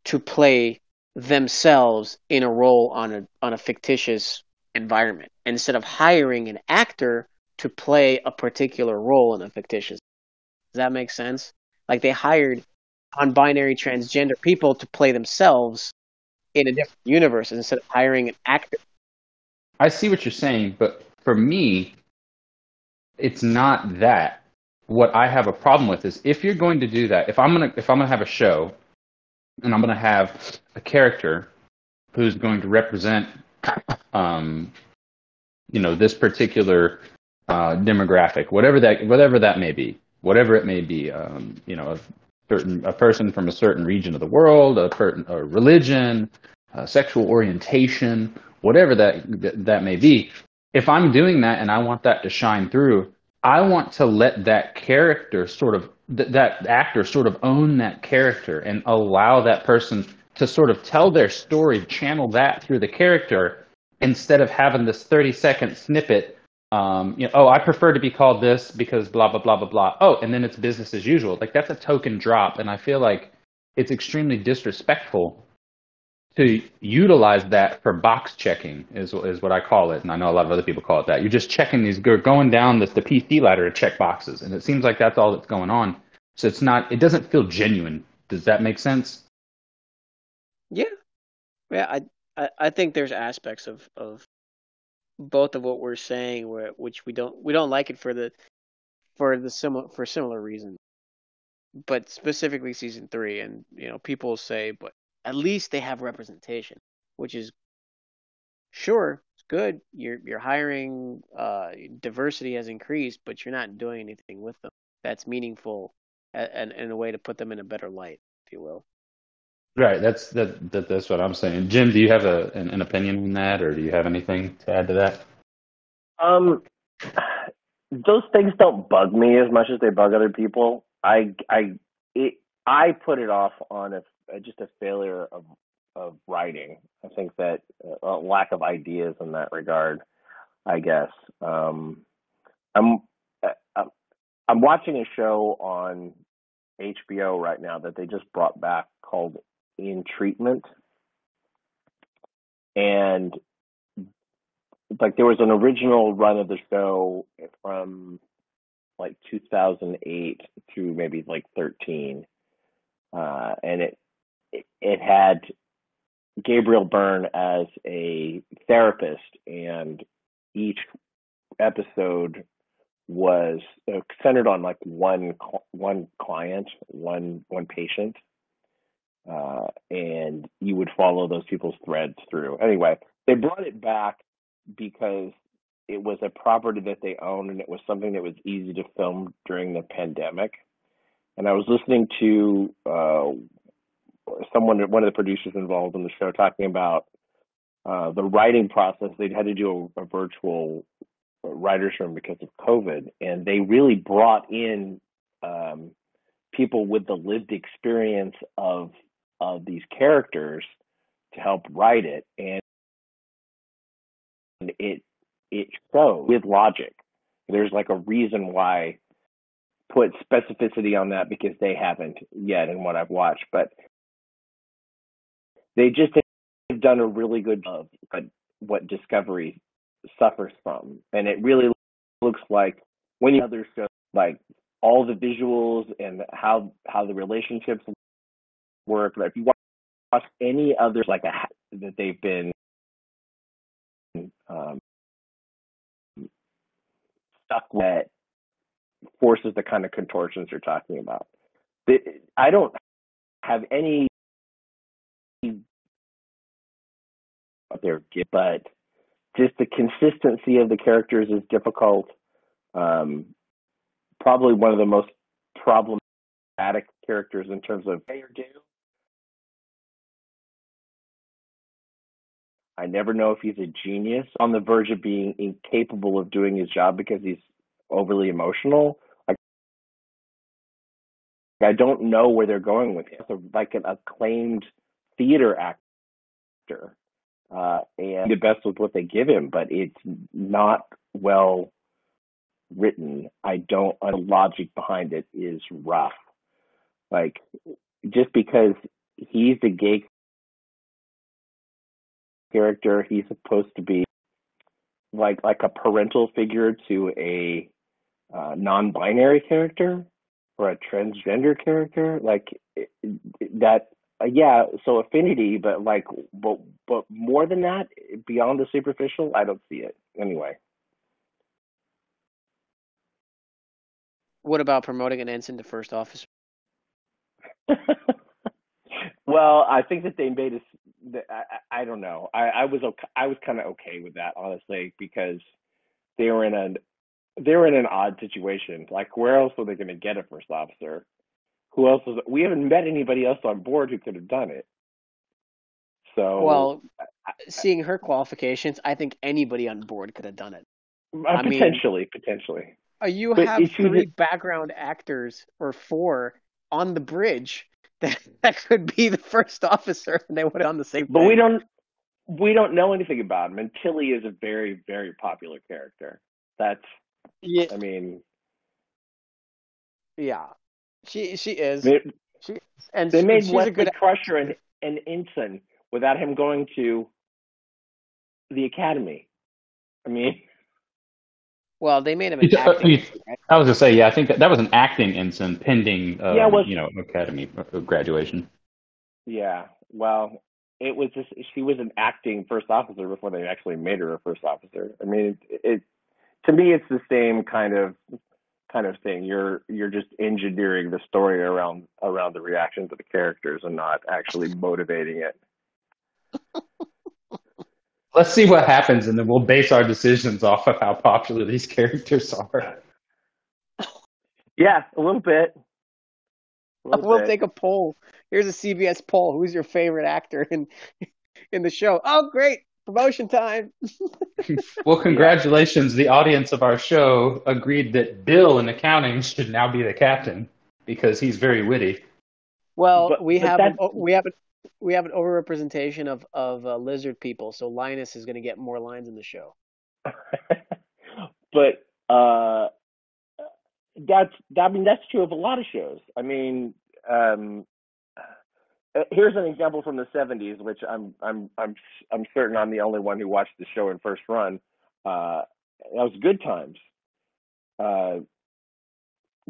to play themselves in a role on a on a fictitious environment instead of hiring an actor to play a particular role in a fictitious. Does that make sense? Like they hired non-binary transgender people to play themselves in a different universe instead of hiring an actor. I see what you're saying, but for me, it's not that. What I have a problem with is if you're going to do that, if I'm gonna if I'm gonna have a show and I'm to have a character who's going to represent, um, you know, this particular uh, demographic, whatever that whatever that may be, whatever it may be, um, you know, a certain a person from a certain region of the world, a, per, a religion, a sexual orientation, whatever that that may be. If I'm doing that and I want that to shine through, I want to let that character sort of th- that actor sort of own that character and allow that person to sort of tell their story, channel that through the character instead of having this 30 second snippet. Um, you know, oh, I prefer to be called this because blah blah blah blah blah. Oh, and then it's business as usual. Like that's a token drop, and I feel like it's extremely disrespectful to utilize that for box checking is is what I call it, and I know a lot of other people call it that. You're just checking these, you're going down the, the PC ladder to check boxes, and it seems like that's all that's going on. So it's not, it doesn't feel genuine. Does that make sense? Yeah, yeah. I I, I think there's aspects of of both of what we're saying, which we don't we don't like it for the for the similar for similar reasons, but specifically season three, and you know people say, but at least they have representation, which is sure it's good. You're you're hiring uh, diversity has increased, but you're not doing anything with them that's meaningful and in a way to put them in a better light, if you will. Right. That's that, that that's what I'm saying. Jim, do you have a an, an opinion on that, or do you have anything to add to that? Um, those things don't bug me as much as they bug other people. I I it, I put it off on a just a failure of of writing. I think that uh, a lack of ideas in that regard. I guess um, I'm uh, I'm watching a show on HBO right now that they just brought back called In Treatment, and like there was an original run of the show from like 2008 through maybe like 13 uh, and it it had Gabriel Byrne as a therapist, and each episode was uh, centered on like one one client, one one patient, uh, and you would follow those people's threads through. Anyway, they brought it back because it was a property that they owned, and it was something that was easy to film during the pandemic. And I was listening to uh, someone, one of the producers involved in the show, talking about uh, the writing process. They'd had to do a, a virtual writers room because of COVID, and they really brought in um, people with the lived experience of of these characters to help write it, and it it shows with logic. There's like a reason why put specificity on that because they haven't yet in what I've watched, but they just have done a really good job of what Discovery suffers from, and it really looks like when the other shows like all the visuals and how how the relationships work. But if you watch any others like that that they've been um, stuck with forces the kind of contortions you're talking about. I don't have any out there, but just the consistency of the characters is difficult. Um, probably one of the most problematic characters in terms of pay or do. I never know if he's a genius on the verge of being incapable of doing his job because he's overly emotional. Like, I don't know where they're going with him. So, like an acclaimed theater actor, uh, and the best with what they give him, but it's not well written. I don't. The logic behind it is rough. Like, just because he's the gay character, he's supposed to be like like a parental figure to a uh, non-binary character or a transgender character like that uh, yeah so affinity but like but but more than that beyond the superficial i don't see it anyway. What about promoting an ensign to first officer <laughs> well i think that they made us I, I don't know i i was okay i was kind of okay with that honestly because they were in a they were in an odd situation. Like, where else were they going to get a first officer? Who else was? We haven't met anybody else on board who could have done it. So, well, seeing her qualifications, I think anybody on board could have done it. Uh, potentially, mean, potentially. Uh, you have three background actors or four on the bridge that <laughs> that could be the first officer, and they would on the same. But thing. we don't we don't know anything about him, and Tilly is a very very popular character. That's yeah. I mean, yeah, she she is. They, she and they made Wesley good... Crusher and and Ensign without him going to the academy. I mean. Well, they made him an acting. I was gonna say, yeah, I think that, that was an acting ensign pending, uh, yeah, was, you know, academy uh, graduation. Yeah, well, it was just she was an acting first officer before they actually made her a first officer. I mean, it, it to me it's the same kind of kind of thing. You're you're just engineering the story around around the reactions of the characters and not actually motivating it. <laughs> Let's see what happens, and then we'll base our decisions off of how popular these characters are. Yeah, a little bit. A little we'll bit. take a poll. Here's a CBS poll. Who's your favorite actor in in the show? Oh, great! Promotion time. <laughs> well, congratulations. The audience of our show agreed that Bill in accounting should now be the captain because he's very witty. Well, but, we, but have an, we have an, we have an overrepresentation of of uh, lizard people, so Linus is going to get more lines in the show. <laughs> but uh, that's I mean that's true of a lot of shows. I mean, um, uh, here's an example from the 70s, which I'm I'm I'm I'm certain I'm the only one who watched the show in first run. Uh, that was good times. Uh,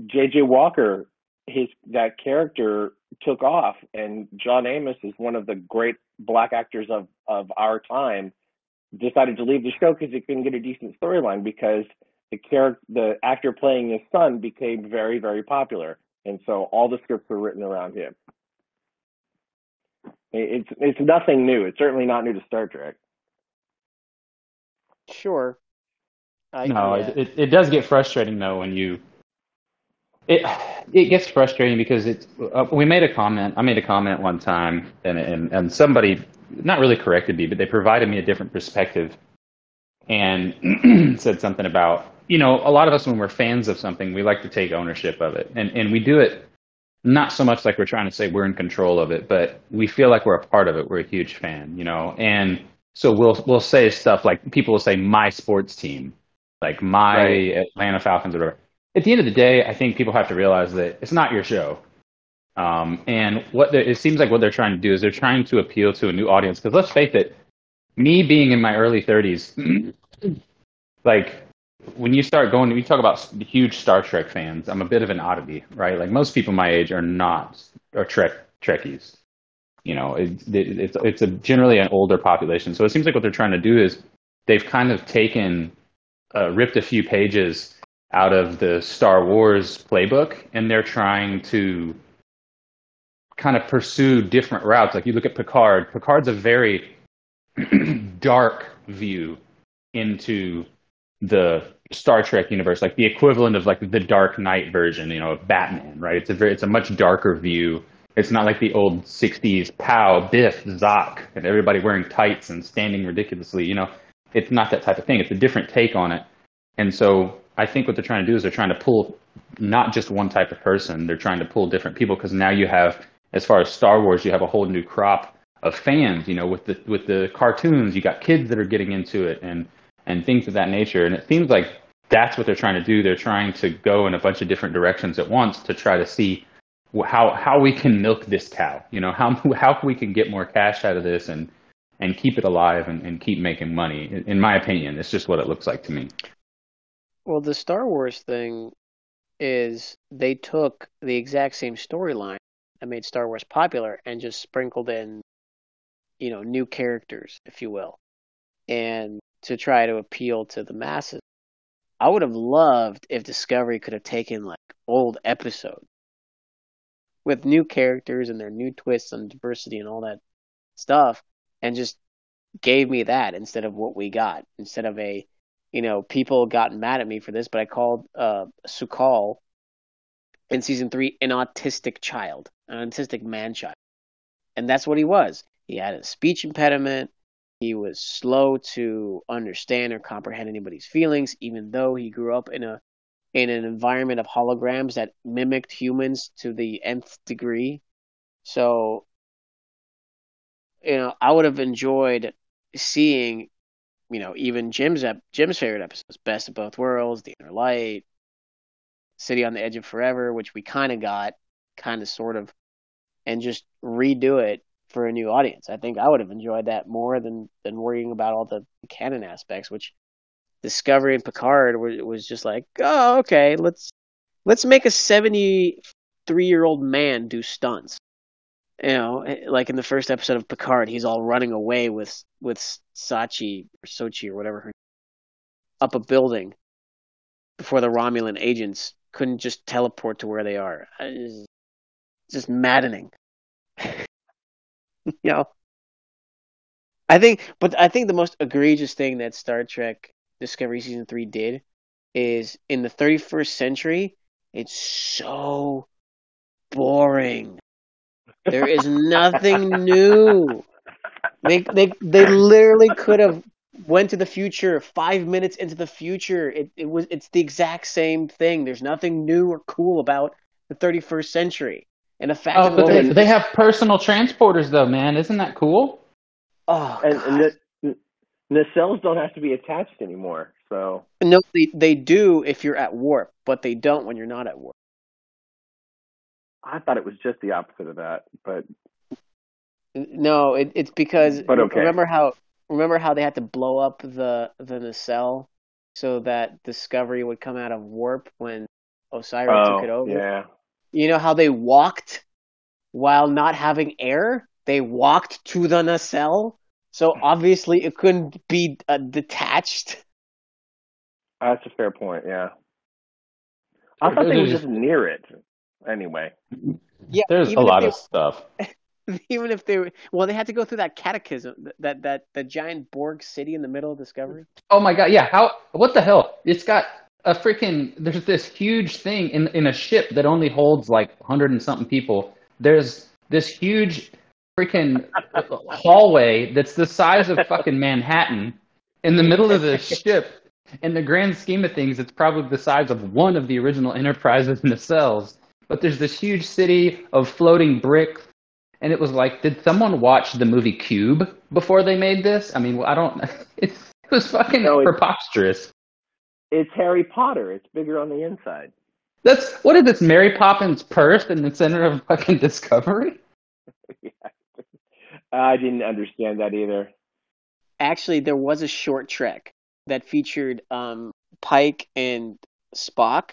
J.J. Walker, his that character took off, and John Amos is one of the great black actors of of our time. Decided to leave the show because he couldn't get a decent storyline because the character, the actor playing his son, became very very popular, and so all the scripts were written around him. It's it's nothing new. It's certainly not new to Star Trek. Sure. I, no, yeah. it, it does get frustrating though when you. It it gets frustrating because it's. Uh, we made a comment. I made a comment one time, and and and somebody not really corrected me, but they provided me a different perspective, and <clears throat> said something about you know a lot of us when we're fans of something we like to take ownership of it, and and we do it not so much like we're trying to say we're in control of it, but we feel like we're a part of it. We're a huge fan, you know, and so we'll we'll say stuff like people will say my sports team, like my right. Atlanta Falcons or whatever. At the end of the day, I think people have to realize that it's not your show. Um, and what it seems like what they're trying to do is they're trying to appeal to a new audience. Because let's face it, me being in my early 30s, <clears throat> like when you start going, you talk about huge Star Trek fans. I'm a bit of an oddity, right? Like most people my age are not are Trek Trekkies. You know, it, it, it's it's a generally an older population. So it seems like what they're trying to do is they've kind of taken, uh, ripped a few pages out of the Star Wars playbook, and they're trying to kind of pursue different routes. Like you look at Picard. Picard's a very <clears throat> dark view into the Star Trek universe, like the equivalent of like the Dark Knight version, you know, of Batman, right? It's a very, it's a much darker view it's not like the old 60s pow, biff, zoc, and everybody wearing tights and standing ridiculously. You know, it's not that type of thing. It's a different take on it. And so I think what they're trying to do is they're trying to pull not just one type of person, they're trying to pull different people because now you have, as far as Star Wars, you have a whole new crop of fans, you know, with the with the cartoons, you got kids that are getting into it and and things of that nature. And it seems like that's what they're trying to do. They're trying to go in a bunch of different directions at once to try to see how how we can milk this cow. You know, <laughs> how how we can get more cash out of this and and keep it alive and, and keep making money. In my opinion, it's just what it looks like to me. Well, the Star Wars thing is they took the exact same storyline that made Star Wars popular and just sprinkled in, you know, new characters, if you will, and to try to appeal to the masses. I would have loved if Discovery could have taken like old episodes with new characters and their new twists on diversity and all that stuff, and just gave me that instead of what we got. Instead of a, you know, people got mad at me for this, but I called uh, Su'Kal in season three an autistic child, an autistic man child, and that's what he was. He had a speech impediment. He was slow to understand or comprehend anybody's feelings, even though he grew up in a in an environment of holograms that mimicked humans to the nth degree. So, you know, I would have enjoyed seeing, you know, even Jim's Jim's favorite episodes, Best of Both Worlds, The Inner Light, City on the Edge of Forever, which we kind of got, kind of sort of, and just redo it for a new audience. I think I would have enjoyed that more than than worrying about all the canon aspects, which Discovery and Picard was just like, oh, okay, let's let's make a seventy-three year old man do stunts. You know, eh, like in the first episode of Picard, he's all running away with with Sachi or Sochi or whatever her up a building before the Romulan agents couldn't just teleport to where they are. It's just maddening. <laughs> you know, I think, but I think the most egregious thing that Star Trek Discovery season three did is in the 31st century, it's so boring. There is nothing new. They they they literally could have went to the future five minutes into the future. It it was it's the exact same thing. There's nothing new or cool about the 31st century. And the fact oh, but they, they have personal transporters though, man. Isn't that cool? Oh, and, and the cells don't have to be attached anymore. So no, they they do if you're at warp, but they don't when you're not at warp. I thought it was just the opposite of that, but no, it, it's because but okay. remember how remember how they had to blow up the the nacelle so that Discovery would come out of warp when Osyraa oh, took it over. Yeah. You know how they walked while not having air? They walked to the nacelle so obviously it couldn't be uh, detached. That's a fair point. Yeah. I thought they were just near it. Anyway. Yeah. There's a lot of stuff. <laughs> Even if they were, well, they had to go through that catechism, that that that giant Borg city in the middle of Discovery. Oh my god! Yeah. How? What the hell? It's got a freaking. There's this huge thing in in a ship that only holds like hundred and something people. There's this huge freaking <laughs> hallway that's the size of fucking Manhattan in the middle of the <laughs> ship. In the grand scheme of things, it's probably the size of one of the original Enterprises nacelles. But there's this huge city of floating bricks. And it was like, did someone watch the movie Cube before they made this? I mean, I don't. <laughs> It's, it was fucking No, it- preposterous. It's Harry Potter. It's bigger on the inside. That's what is this Mary Poppins purse in the center of fucking Discovery? <laughs> I didn't understand that either. Actually, there was a short trek that featured um, Pike and Spock,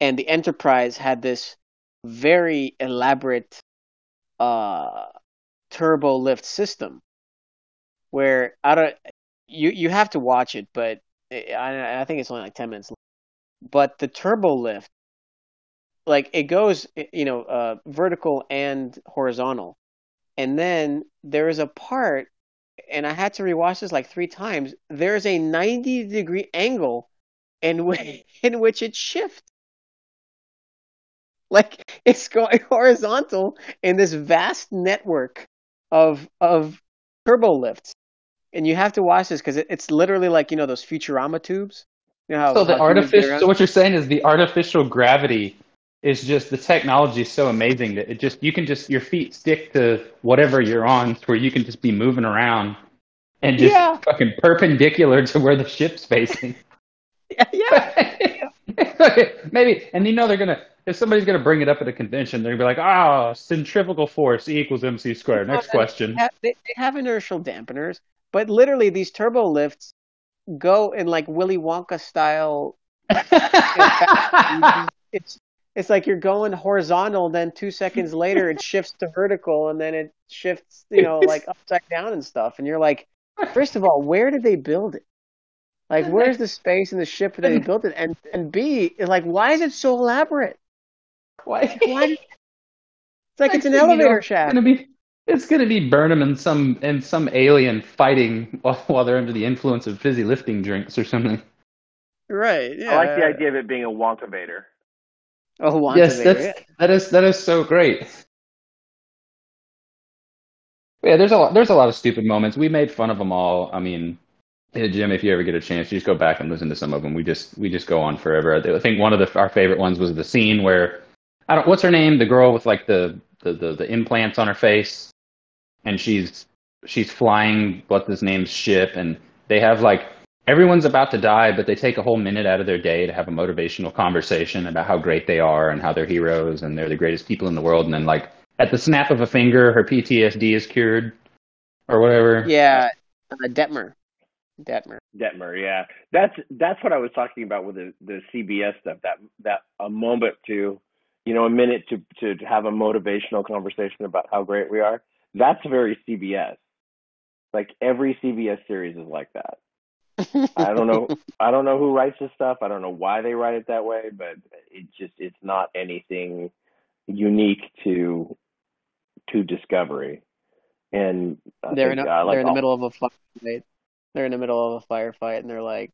and the Enterprise had this very elaborate uh, turbo lift system where I don't you you have to watch it, but I I think it's only like ten minutes. But the turbo lift, like it goes, you know, uh, vertical and horizontal, and then there is a part, and I had to rewatch this like three times. There's a ninety degree angle in <laughs> which in which it shifts. <laughs> Like it's going horizontal in this vast network of of turbo lifts, and you have to watch this because it, it's literally like you know those Futurama tubes. You know how So the artificial. So what you're saying is the artificial gravity is just the technology is so amazing that it just you can just your feet stick to whatever you're on, where you can just be moving around and just Yeah. fucking perpendicular to where the ship's facing. <laughs> yeah, <laughs> yeah. Maybe, and you know they're gonna. If somebody's gonna bring it up at a convention, they're gonna be like, "Ah, centrifugal force E equals mc squared." Next question. They have, they have inertial dampeners, but literally these turbo lifts go in like Willy Wonka style. <laughs> It's it's like you're going horizontal, then two seconds later it shifts to vertical, and then it shifts, you know, like <laughs> upside down and stuff. And you're like, first of all, where did they build it? Like, where's the space in the ship that they <laughs> built it? And and B, like, why is it so elaborate? Why? <laughs> Why? It's like it's an Next thing you know, elevator It's shaft. gonna be. It's gonna be Burnham and some and some alien fighting while, <laughs> while they're under the influence of fizzy lifting drinks or something. Right. Yeah. I like the idea of it being a Wonkavator. Oh, Wanta yes, Vader, that's that is that is so great. Yeah, there's a lot, there's a lot of stupid moments. We made fun of them all. I mean, yeah, Jim, if you ever get a chance, you just go back and listen to some of them. We just we just go on forever. I think one of the our favorite ones was the scene where I don't what's her name, the girl with like the the the, the implants on her face, and she's she's flying what's his name's ship, and they have like everyone's about to die, but they take a whole minute out of their day to have a motivational conversation about how great they are and how they're heroes and they're the greatest people in the world. And then, like, at the snap of a finger, her PTSD is cured or whatever. Yeah, uh, Detmer. Detmer. Detmer, yeah. That's that's what I was talking about with the, the CBS stuff. That that a moment to, you know, a minute to to have a motivational conversation about how great we are. That's very CBS. Like every CBS series is like that. <laughs> I don't know. I don't know who writes this stuff. I don't know why they write it that way, but it just it's not anything unique to to Discovery. And I They're in think, a, uh, like they're in the all- middle of a firefight. They're in the middle of a firefight, and they're like,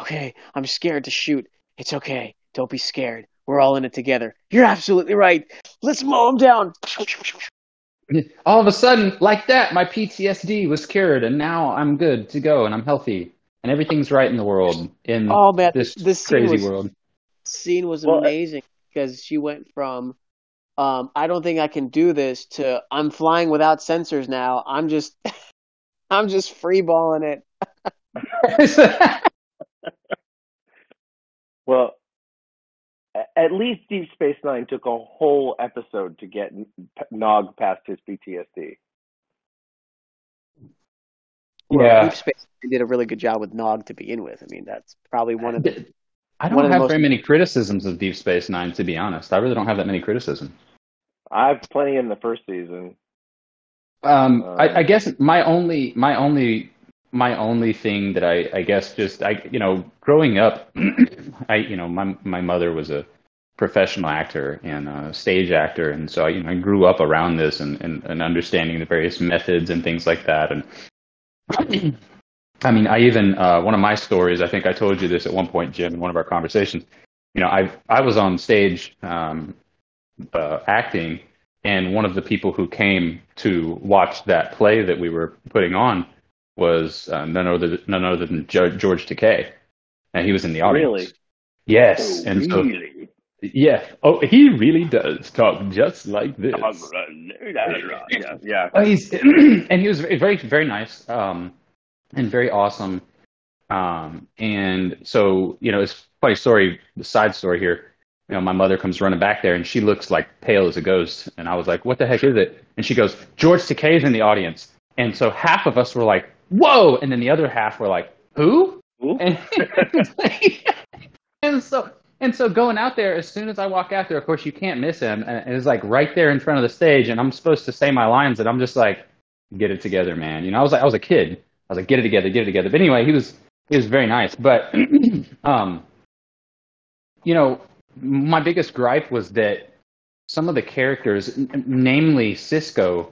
"Okay, I'm scared to shoot. It's okay. Don't be scared. We're all in it together. You're absolutely right. Let's mow them down." <laughs> All of a sudden, like that, my PTSD was cured, and now I'm good to go, and I'm healthy, and everything's right in the world. In Oh man, this, this scene crazy was world. scene was Well, uh, amazing because she went from um, I don't think I can do this to I'm flying without sensors now. I'm just <laughs> I'm just freeballing it. <laughs> Well, a- at least Deep Space Nine took a whole episode to get Nog past his PTSD. Well, Yeah. Deep Space Nine did a really good job with Nog to begin with. I mean, that's probably one of the I don't have most- very many criticisms of Deep Space Nine, to be honest. I really don't have that many criticisms. I have plenty in the first season. Um, Uh, I, I guess my only, my only, my only thing that I, I guess just I, you know, growing up, <clears throat> I, you know, my my mother was a professional actor and a stage actor, and so I, you know, I grew up around this and, and, and understanding the various methods and things like that. And <clears throat> I mean, I even uh, one of my stories. I think I told you this at one point, Jim, in one of our conversations. You know, I I was on stage um, uh, acting, and one of the people who came to watch that play that we were putting on was uh, none other none other than George Takei, and he was in the audience. Really? Yes, and so really? Yeah. Oh, he really does talk just like this. yeah, yeah. Oh, he's <clears throat> and he was very, very, very nice, um, and very awesome. Um, and so you know, it's funny story. The side story here. You know, my mother comes running back there, and she looks like pale as a ghost. And I was like, "What the heck is it?" And she goes, "George Takei is in the audience." And so half of us were like, "Whoa!" And then the other half were like, "Who?" Who? And, <laughs> and so and so going out there, as soon as I walk out there, of course you can't miss him, and it's like right there in front of the stage, and I'm supposed to say my lines, and I'm just like, "Get it together, man." You know, I was like, I was a kid. I was like, "Get it together, get it together." But anyway, he was he was very nice, but <clears throat> um, you know, my biggest gripe was that some of the characters, n- namely Sisko,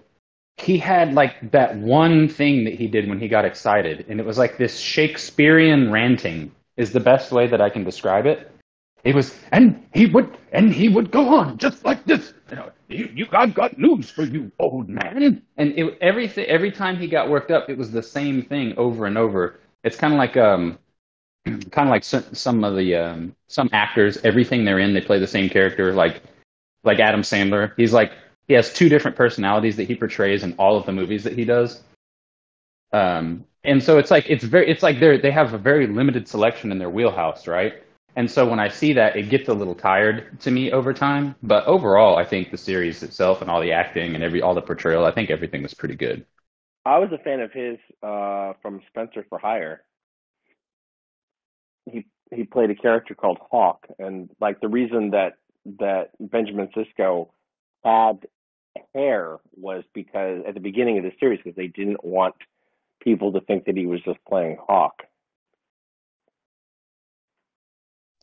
he had like that one thing that he did when he got excited, and it was like this Shakespearean ranting is the best way that I can describe it. It was, and he would, and he would go on just like this. You know, you, you, I've got news for you, old man. And it, everything, every time he got worked up, it was the same thing over and over. It's kind of like, um, <clears throat> kind of like some, some of the um, some actors. Everything they're in, they play the same character. Like, like Adam Sandler. He's like he has two different personalities that he portrays in all of the movies that he does. Um, and so it's like it's very it's like they they have a very limited selection in their wheelhouse, right? And so when I see that, it gets a little tired to me over time. But overall, I think the series itself and all the acting and every all the portrayal, I think everything was pretty good. I was a fan of his uh, from Spencer for Hire. He he played a character called Hawk, and like the reason that that Benjamin Sisko had hair was because at the beginning of the series because they didn't want people to think that he was just playing Hawk.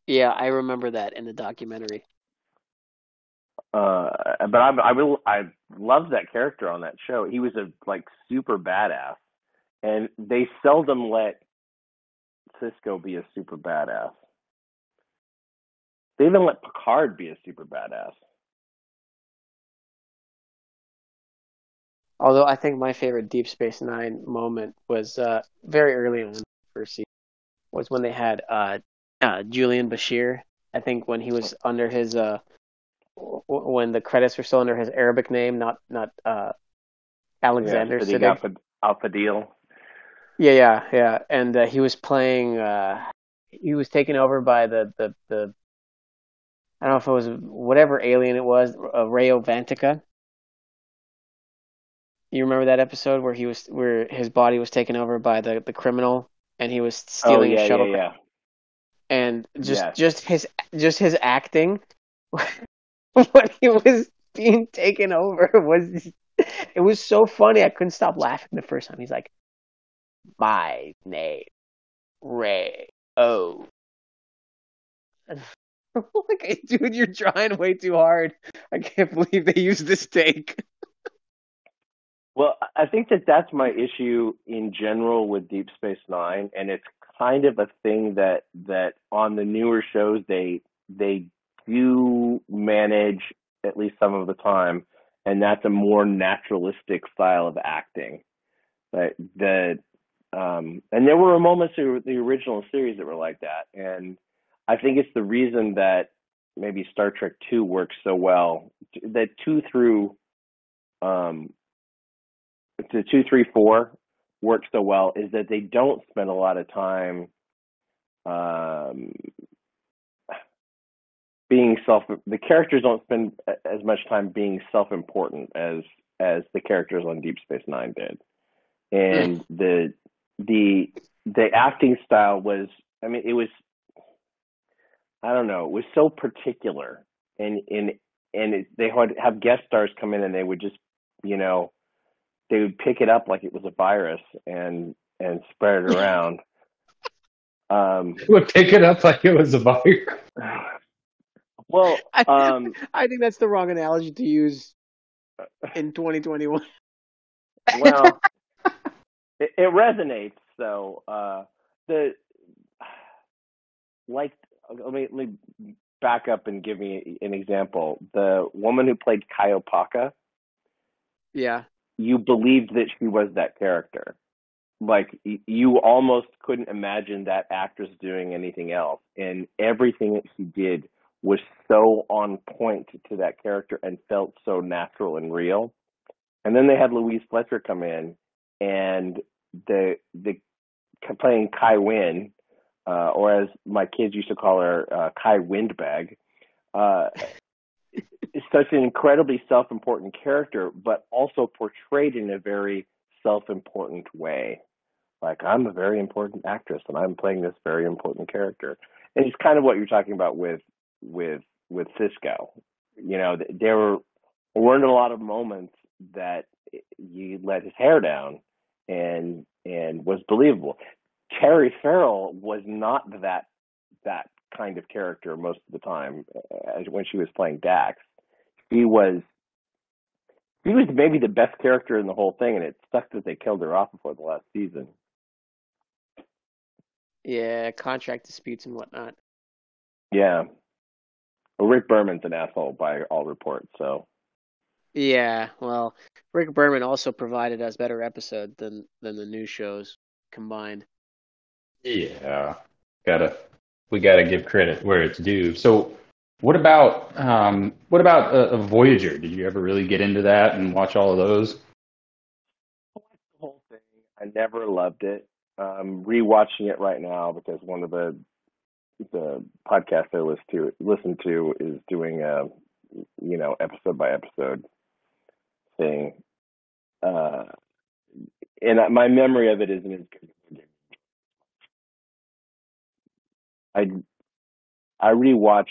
Yeah, I remember that in the documentary. Uh, but I I will I loved that character on that show. He was a like super badass, and they seldom let Sisko be a super badass. They even let Picard be a super badass. Although I think my favorite Deep Space Nine moment was uh, very early on in the first season was when they had uh, uh, Julian Bashir. I think when he was under his uh, w- when the credits were still under his Arabic name, not not uh, Alexander yeah, Siddig. Alpha, El Fadil. Yeah, yeah, yeah. And uh, he was playing. Uh, he was taken over by the the the. I don't know if it was whatever alien it was, uh, Rao Vantika. You remember that episode where he was where his body was taken over by the the criminal and he was stealing oh, yeah, a shuttle, yeah, yeah. And just Yes. just his just his acting <laughs> when he was being taken over was it was so funny. I couldn't stop laughing the first time. He's like, "My name, Ray. Oh." <laughs> like, dude, you're trying way too hard. I can't believe they used this take. Well, I think that that's my issue in general with Deep Space Nine, and it's kind of a thing that that on the newer shows they they do manage at least some of the time, and that's a more naturalistic style of acting. That that um, and there were moments in the original series that were like that, and I think it's the reason that maybe Star Trek Two works so well. That two through um, to two, three, four work so well is that they don't spend a lot of time um, being self. The characters don't spend as much time being self-important as as the characters on Deep Space Nine did, and the the the acting style was. I mean, it was. I don't know. It was so particular, and and and it, they would have guest stars come in, and they would just, you know, they would pick it up like it was a virus and and spread it around. <laughs> um, Would pick it up like it was a virus. <sighs> well, I, um, I think that's the wrong analogy to use <sighs> in 2021. well, <laughs> it, it resonates. So uh, the <sighs> like, let me let me back up and give me an example. The woman who played Kai Opaka, Yeah. You believed that she was that character. Like you almost couldn't imagine that actress doing anything else, and everything that she did was so on point to that character and felt so natural and real. And then they had Louise Fletcher come in, and the the playing Kai Wynn, uh, or as my kids used to call her, uh, Kai Windbag, uh, such an incredibly self-important character, but also portrayed in a very self-important way. Like I'm a very important actress, and I'm playing this very important character. And it's kind of what you're talking about with with with Sisko. You know, there were weren't a lot of moments that you let his hair down and and was believable. Terry Farrell was not that that kind of character most of the time uh, as when she was playing Dax. He was he was maybe the best character in the whole thing, and it sucked that they killed her off before the last season. Yeah, contract disputes and whatnot. Yeah. Well, Rick Berman's an asshole by all reports, so. Yeah, well, Rick Berman also provided us better episode than than the new shows combined. Yeah, gotta we gotta give credit where it's due. So, what about um, what about uh, Voyager? Did you ever really get into that and watch all of those? The whole thing. I never loved it. I'm rewatching it right now because one of the the podcasts I listen to listen to is doing a you know episode by episode thing. Uh, and my memory of it isn't as good. I I rewatched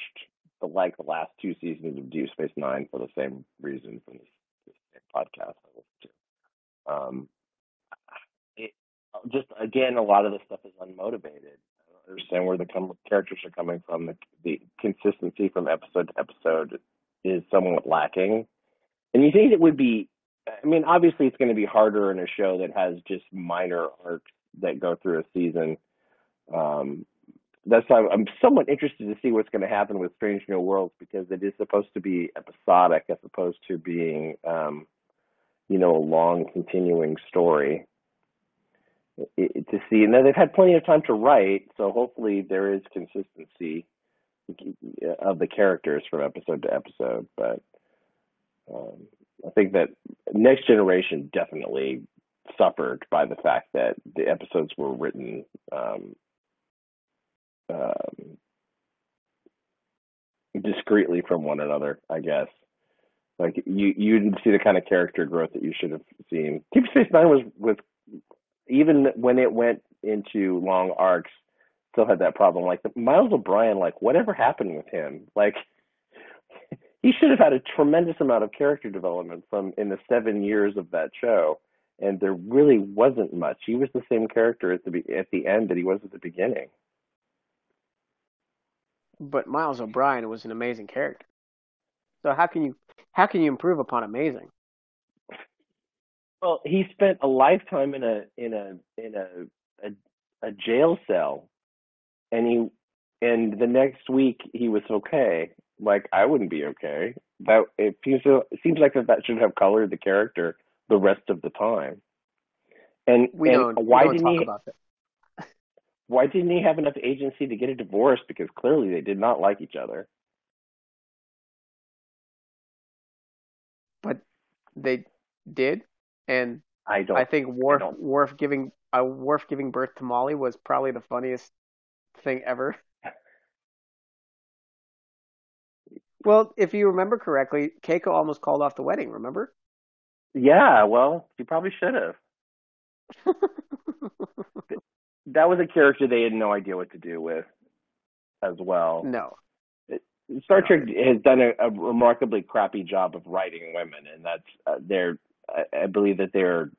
the like the last two seasons of Deep Space Nine for the same reason from this, this podcast I listened to. Um, it, just again, a lot of the stuff is unmotivated. I don't understand where the com- characters are coming from. The, the consistency from episode to episode is somewhat lacking. And you think it would be I mean, obviously, it's going to be harder in a show that has just minor arcs that go through a season. Um, that's why I'm somewhat interested to see what's going to happen with Strange New Worlds because it is supposed to be episodic as opposed to being, um, you know, a long continuing story. It, to see, now they've had plenty of time to write, so hopefully there is consistency of the characters from episode to episode. But um, I think that Next Generation definitely suffered by the fact that the episodes were written um, um, discreetly from one another. I guess like you you didn't see the kind of character growth that you should have seen. Deep Space Nine was was even when it went into long arcs, still had that problem. Like Miles O'Brien, like whatever happened with him, like <laughs> he should have had a tremendous amount of character development from in the seven years of that show, and there really wasn't much. He was the same character at the at the end that he was at the beginning. But Miles O'Brien was an amazing character. So how can you how can you improve upon amazing? Well, he spent a lifetime in a in a in a a, a jail cell, and he and the next week he was okay like I wouldn't be okay. That it seems it seems like that, that should have colored the character the rest of the time. And we and don't why we didn't talk he about that. Why didn't he have enough agency to get a divorce? Because clearly they did not like each other. But they did, and I don't. I think Worf don't. Worf giving uh, Worf giving birth to Molly was probably the funniest thing ever. <laughs> Well, if you remember correctly, Keiko almost called off the wedding. Remember? Yeah, well, he probably should have. <laughs> that was a character they had no idea what to do with, as well. no. Star Trek has done a, a remarkably crappy job of writing women, and that's uh, they're. I, I believe that they're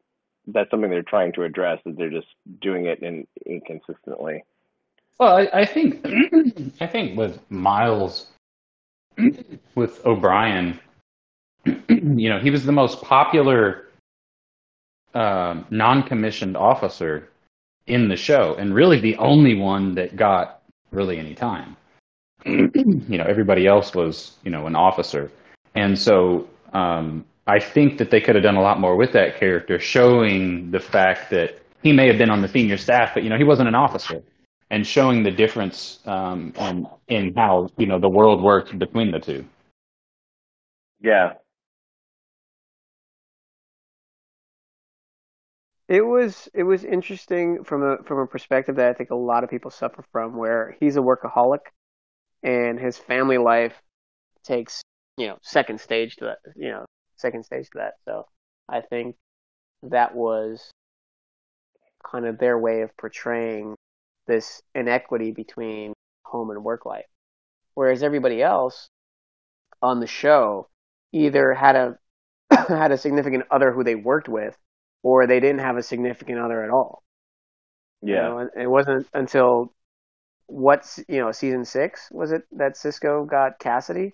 that's something they're trying to address. That they're just doing it in, inconsistently. Well, I, I think <clears throat> I think with Miles, <clears throat> with O'Brien, <clears throat> you know, he was the most popular um, non-commissioned officer in the show, and really the only one that got really any time. <clears throat> you know, everybody else was, you know, an officer. And so um, I think that they could have done a lot more with that character, showing the fact that he may have been on the senior staff, but, you know, he wasn't an officer. and showing the difference um, in in how you know the world worked between the two. Yeah. It was it was interesting from a from a perspective that I think a lot of people suffer from, where he's a workaholic, and his family life takes you know second stage to that you know second stage to that. So I think that was kind of their way of portraying this inequity between home and work life. Whereas everybody else on the show either had a <coughs> had a significant other who they worked with or they didn't have a significant other at all. Yeah. You know, it wasn't until what's you know season six was it that Sisko got Cassidy,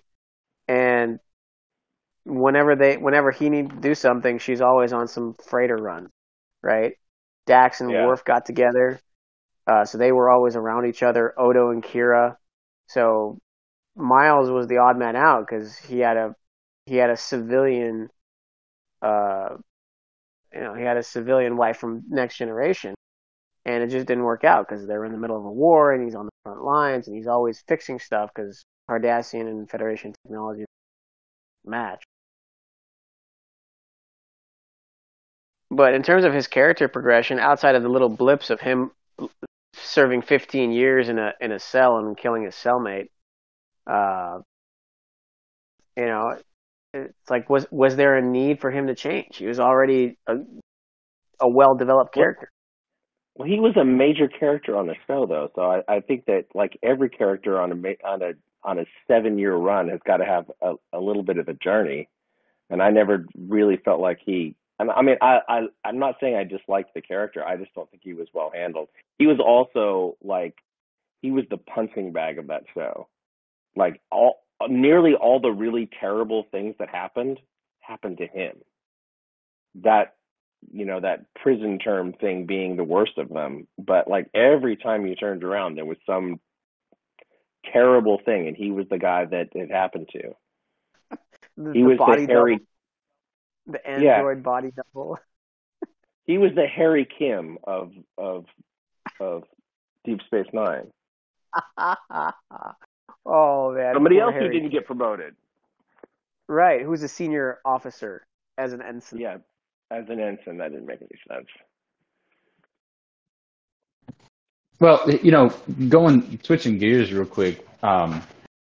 and whenever they whenever he needed to do something, she's always on some freighter run, right? Dax and Yeah. Worf got together, uh, so they were always around each other. Odo and Kira, so Miles was the odd man out because he had a he had a civilian, uh, you know, he had a civilian wife from Next Generation, and it just didn't work out because they're in the middle of a war and he's on the front lines and he's always fixing stuff because Cardassian and Federation technology match. But in terms of his character progression, outside of the little blips of him serving 15 years in a in a cell and killing his cellmate, uh, you know, it's like was was there a need for him to change? He was already a, a well developed character. Well, he was a major character on the show, though. So I, I think that like every character on a on a on a seven year run has got to have a, a little bit of a journey. And I never really felt like he. and I mean, I, I I'm not saying I disliked the character. I just don't think he was well handled. He was also like he was the punching bag of that show. Like all nearly all the really terrible things that happened happened to him. That you know that prison term thing being the worst of them but like every time you turned around there was some terrible thing and he was the guy that it happened to The, he the was the Harry double, the Yeah. android body double. <laughs> he was the harry kim of of of deep space nine <laughs> oh man, somebody else Harry. who didn't get promoted right. Who's a senior officer as an ensign? yeah as an ensign that didn't make any sense Well, you know, going switching gears real quick. Um,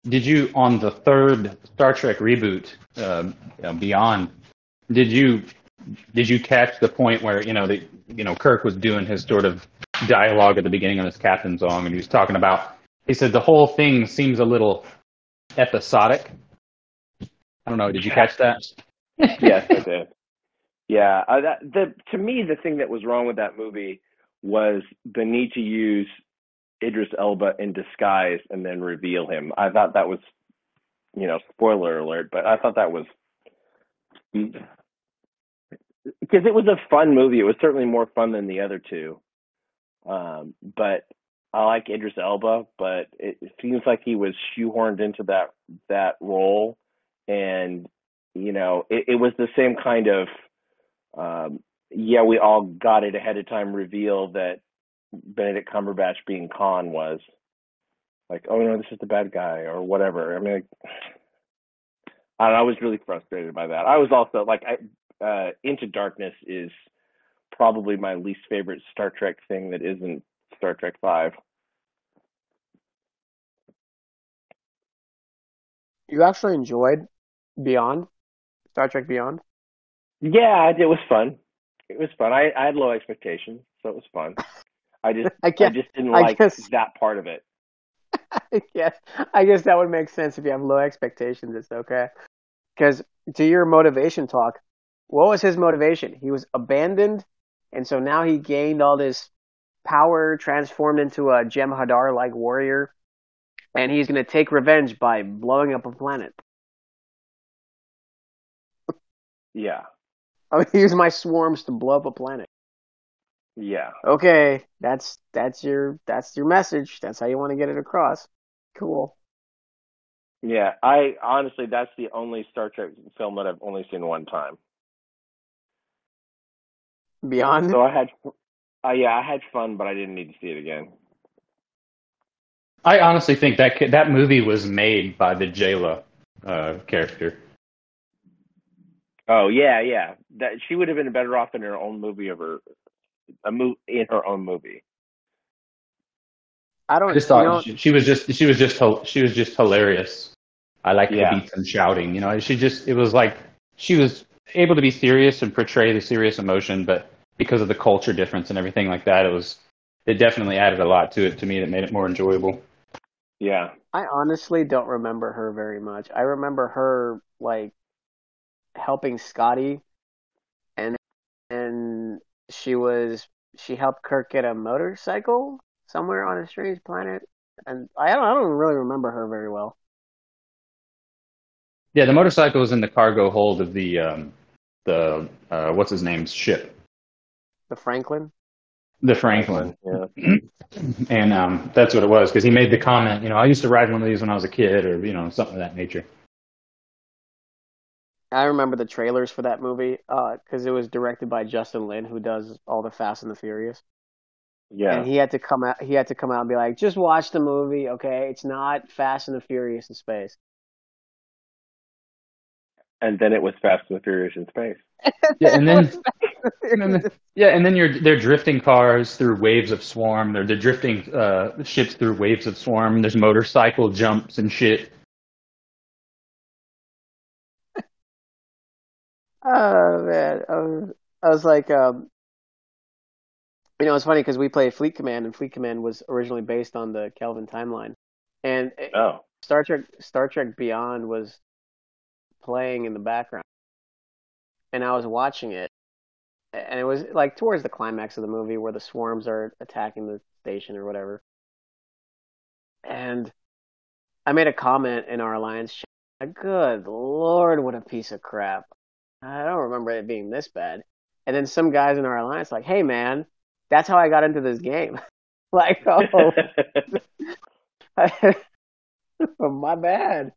did you on the third Star Trek reboot, uh, uh, Beyond? Did you did you catch the point where you know the you know Kirk was doing his sort of dialogue at the beginning of his captain's log, and he was talking about. He said the whole thing seems a little episodic. I don't know. Did you catch that? <laughs> yes, I did. Yeah, uh, that the to me the thing that was wrong with that movie was the need to use Idris Elba in disguise and then reveal him. I thought that was, you know, spoiler alert, but I thought that was because it was a fun movie. It was certainly more fun than the other two. Um, but I like Idris Elba, but it, seems like he was shoehorned into that that role, and you know, it, it was the same kind of, um, yeah, we all got it ahead of time reveal that Benedict Cumberbatch being Khan was like, oh no, this is the bad guy or whatever. I mean, like, <sighs> I, know, I was really frustrated by that. I was also like, I, uh, Into Darkness is probably my least favorite Star Trek thing that isn't Star Trek Five. You actually enjoyed Beyond, Star Trek Beyond. Yeah, it was fun. It was fun. I, I had low expectations, so it was fun. I just <laughs> I I just didn't like guess- that part of it. <laughs> yes, I guess that would make sense if you have low expectations. It's okay. Because to your motivation talk, what was his motivation? He was abandoned, and so now he gained all this power, transformed into a Jem Hadar like warrior, and he's going to take revenge by blowing up a planet. Yeah. I'm going to use my swarms to blow up a planet. Yeah. Okay, that's that's your that's your message. That's how you want to get it across. Cool. Yeah. I honestly that's the only Star Trek film that I've only seen one time. Beyond. So I had uh, yeah, I had fun, but I didn't need to see it again. I honestly think that that movie was made by the Jaylah uh, character. Oh yeah, yeah. That she would have been better off in her own movie of her a mo- in her own movie. I don't I just you thought know, she, she was just she was just hil- she was just hilarious. I like Yeah. the beats and shouting. You know, she just it was like she was able to be serious and portray the serious emotion, but because of the culture difference and everything like that, it was it definitely added a lot to it to me that made it more enjoyable. Yeah. I honestly don't remember her very much. I remember her like helping Scotty and and she was she helped Kirk get a motorcycle somewhere on a strange planet. And I don't I don't really remember her very well. Yeah, the motorcycle was in the cargo hold of the um, the uh, what's his name's ship, The Franklin. The Franklin. Yeah. <clears throat> and um, that's what it was because he made the comment. You know, I used to ride one of these when I was a kid, or you know, something of that nature. I remember the trailers for that movie because it was directed by Justin Lin, who does all the Fast and the Furious. Yeah. And he had to come out. He had to come out and be like, "Just watch the movie, okay? It's not Fast and the Furious in space." And then it was Fast and the Furious in space. <laughs> Yeah, and then <laughs> and then yeah, and then you're they're drifting cars through waves of swarm. They're they're drifting uh, ships through waves of swarm. There's motorcycle jumps and shit. <laughs> Oh man, I was, I was like, um, you know, it's funny because we played Fleet Command, and Fleet Command was originally based on the Kelvin timeline, and it- Oh. Star Trek Star Trek Beyond was playing in the background, and I was watching it, and it was like towards the climax of the movie where the swarms are attacking the station or whatever, and I made a comment in our alliance chat. Good lord, what a piece of crap! I don't remember it being this bad. And then some guys in our alliance like, hey man, that's how I got into this game. <laughs> like, <laughs> oh, <laughs> my bad.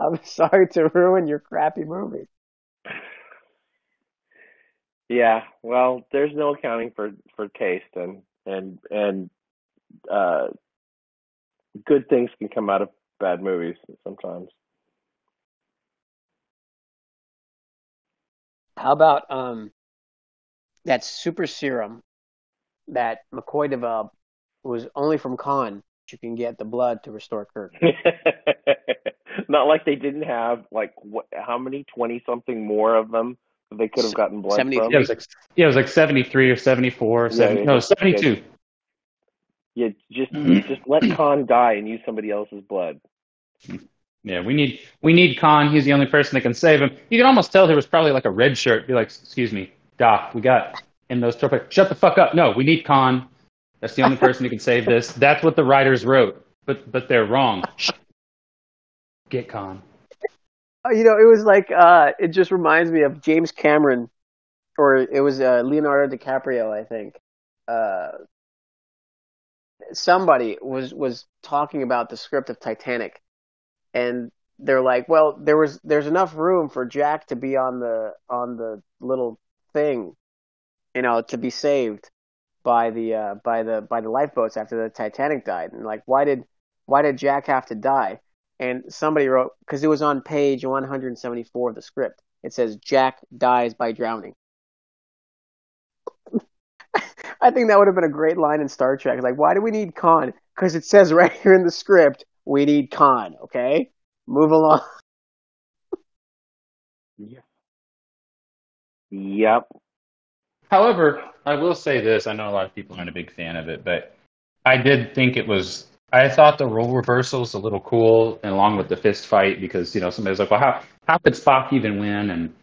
I'm <laughs> sorry to ruin your crappy movie. yeah. Well, there's no accounting for for taste and and and uh good things can come out of bad movies sometimes. How about um that super serum that McCoy developed was only from Khan. You can get the blood to restore Kirk. <laughs> Not like they didn't have like what? How many? Twenty something more of them that they could have gotten blood 73. from. Yeah, it was like yeah, it was like 73 or 74, Yeah, 70, yeah, no, yeah. 72. Yeah, just <clears throat> just let Khan die and use somebody else's blood. Yeah, we need we need Khan. He's the only person that can save him. You can almost tell there was probably like a red shirt. Be like, excuse me, Doc, we got in those torpedoes. Shut the fuck up. No, we need Khan. That's the only person who can save this. That's what the writers wrote, but but they're wrong. Get Khan. Uh, You know, it was like uh it just reminds me of James Cameron or it was uh, Leonardo DiCaprio, I think. Uh somebody was was talking about the script of Titanic and they're like, well, there was there's enough room for Jack to be on the on the little thing, you know, to be saved by the uh by the by the lifeboats after the Titanic died. And like why did why did Jack have to die? And somebody wrote because it was on page 174 of the script. It says Jack dies by drowning. <laughs> I think that would have been a great line in Star Trek. Like, why do we need Khan? Because it says right here in the script, we need Khan. Okay, move along. <laughs> yeah. Yep. However, I will say this: I know a lot of people aren't a big fan of it, but I did think it was. I thought the role reversal was a little cool, and along with the fist fight, because you know somebody was like, "Well, how how could Spock even win?" And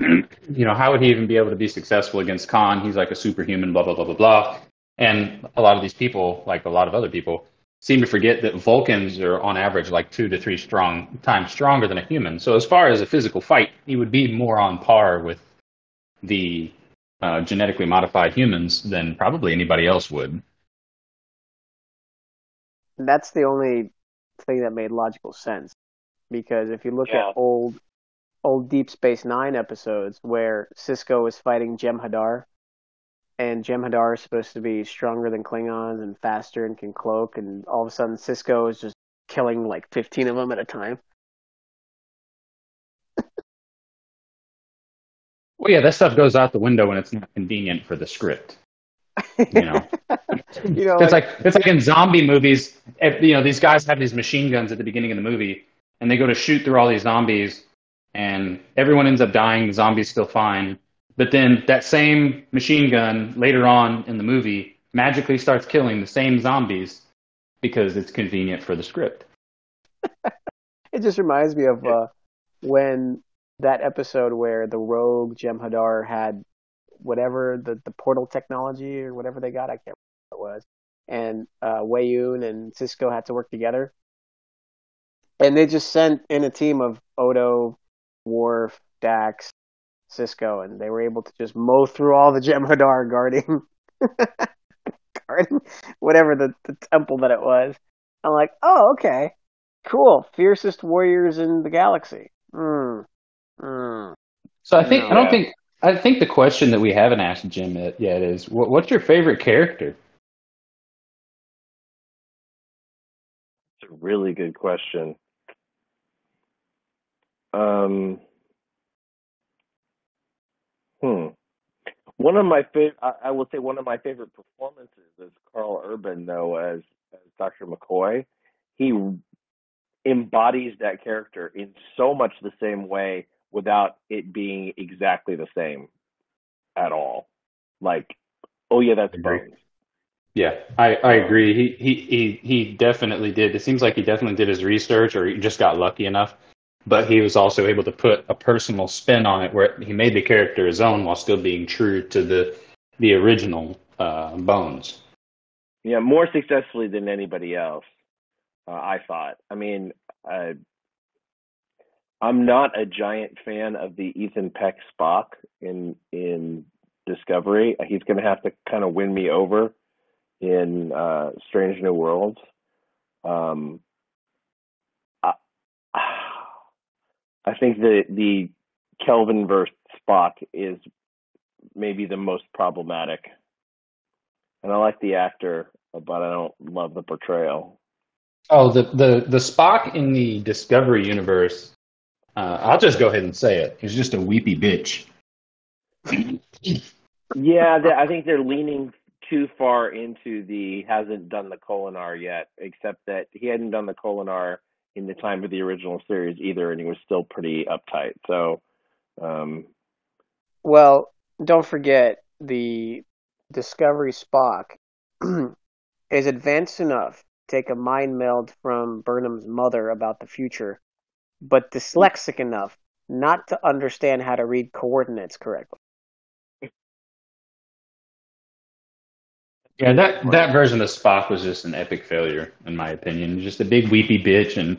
<clears throat> you know, how would he even be able to be successful against Khan? He's like a superhuman, blah blah blah blah blah. And a lot of these people, like a lot of other people, seem to forget that Vulcans are on average like two to three strong times stronger than a human. So as far as a physical fight, he would be more on par with the uh, genetically modified humans than probably anybody else would. That's the only thing that made logical sense. Because if you look Yeah. at old old Deep Space Nine episodes where Sisko is fighting Jem Hadar and Jem'Hadar is supposed to be stronger than Klingons and faster and can cloak, and all of a sudden Sisko is just killing like 15 of them at a time. Well, yeah, that stuff goes out the window when it's not convenient for the script. You know, <laughs> you know, it's like, like it's like in zombie movies. If, you know, these guys have these machine guns at the beginning of the movie, and they go to shoot through all these zombies, and everyone ends up dying. The zombies still fine, but then that same machine gun later on in the movie magically starts killing the same zombies because it's convenient for the script. <laughs> it just reminds me of uh, when that episode where the rogue Jem'Hadar had whatever the, the portal technology or whatever they got, I can't remember what it was, and uh, Weyoun and Sisko had to work together, and they just sent in a team of Odo, Worf, Dax, Sisko, and they were able to just mow through all the <laughs> Jem'Hadar guarding, <laughs> guarding whatever the, the temple that it was. I'm like, oh, okay, cool, fiercest warriors in the galaxy. Hmm. Hmm. So I think I don't Yeah. think I think the question that we haven't asked Jim yet, is what, what's your favorite character? It's a really good question. Um, hmm. One of my favorite, I will say, one of my favorite performances is Karl Urban, though, as as Dr. McCoy. He embodies that character in so much the same way without it being exactly the same at all. Like, oh yeah, that's. Bones. Yeah, I, I agree. He, he he he definitely did. It seems like he definitely did his research, or he just got lucky enough. But he was also able to put a personal spin on it, where he made the character his own while still being true to the the original uh, Bones. Yeah, more successfully than anybody else. Uh, I thought. I mean, uh, I'm not a giant fan of the Ethan Peck Spock in in Discovery. He's going to have to kind of win me over in uh, Strange New Worlds. Um, I, I think the the Kelvin verse Spock is maybe the most problematic, and I like the actor, but I don't love the portrayal. Oh, the the the Spock in the Discovery universe. Uh, I'll just go ahead and say it. He's just a weepy bitch. Yeah, I think they're leaning too far into the hasn't done the Kolinahr yet, except that he hadn't done the Kolinahr in the time of the original series either, and he was still pretty uptight. So, um, Well, don't forget the Discovery Spock <clears throat> is advanced enough to take a mind meld from Burnham's mother about the future, but hmm. dyslexic enough not to understand how to read coordinates correctly. Yeah, that that version of Spock was just an epic failure, in my opinion. Just a big weepy bitch, and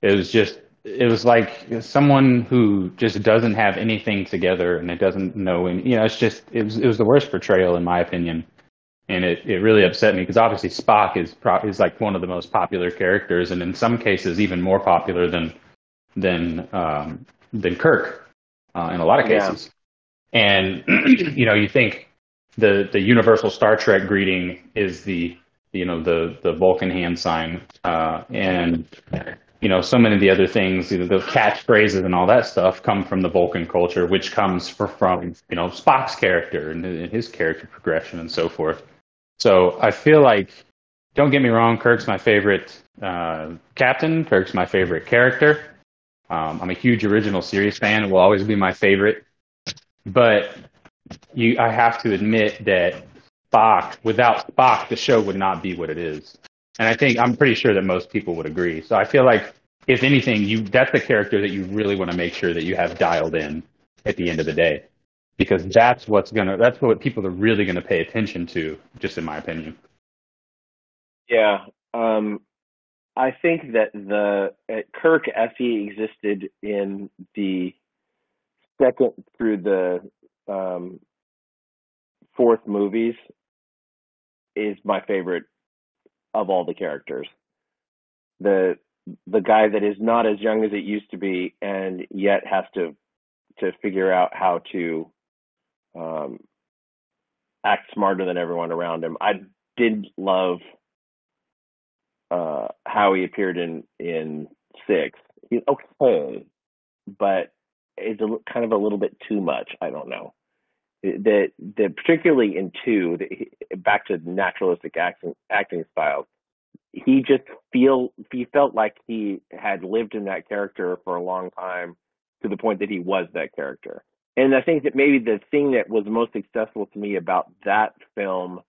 it was just it was like someone who just doesn't have anything together and it doesn't know. And you know, it's just it was it was the worst portrayal, in my opinion, and it it really upset me because obviously Spock is pro- is like one of the most popular characters, and in some cases even more popular than than um, than Kirk uh, in a lot of Yeah. cases. And <clears throat> you know, you think the the universal Star Trek greeting is the you know the the Vulcan hand sign, uh, and you know so many of the other things, you know, the catchphrases and all that stuff come from the Vulcan culture, which comes fr- from you know Spock's character and, and his character progression and so forth. So I feel like, don't get me wrong, Kirk's my favorite uh, captain. Kirk's my favorite character. Um, I'm a huge original series fan. It will always be my favorite. But you, I have to admit that Spock, without Spock, the show would not be what it is. And I think I'm pretty sure that most people would agree. So I feel like, if anything, you that's the character that you really want to make sure that you have dialed in at the end of the day, because that's what's gonna that's what people are really gonna pay attention to, just in my opinion. yeah, um, I think that the uh, Kirk, he existed in the second through the um, fourth movies, is my favorite of all the characters. The the guy that is not as young as it used to be, and yet has to to figure out how to um, act smarter than everyone around him. I did love uh, how he appeared in in six. He's okay, but it's a, kind of a little bit too much. I don't know. That that particularly in two, the, back to naturalistic acting acting styles, he just feel he felt like he had lived in that character for a long time to the point that he was that character. And I think that maybe the thing that was most successful to me about that film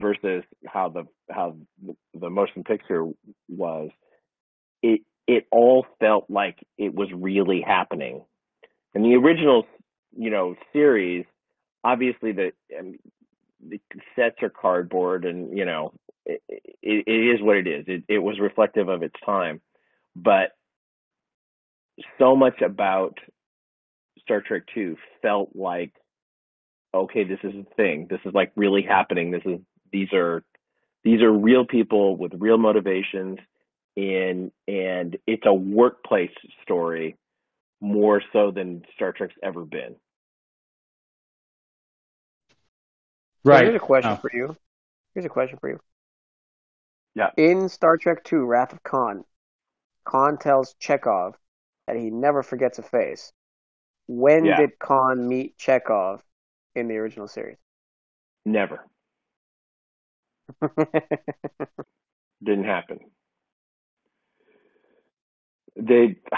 versus how the how the motion picture was, it it all felt like it was really happening. And the original, you know, series, obviously the um, the sets are cardboard, and you know, it, it, it is what it is. It, it was reflective of its time, but so much about Star Trek Two felt like, okay, this is a thing. This is like really happening. This is these are these are real people with real motivations, and and it's a workplace story more so than Star Trek's ever been. Right. So here's a question oh. for you. Here's a question for you. Yeah. In Star Trek II, Wrath of Khan, Khan tells Chekov that he never forgets a face. When yeah. did Khan meet Chekov in the original series? Never. <laughs> Didn't happen. They, <sighs>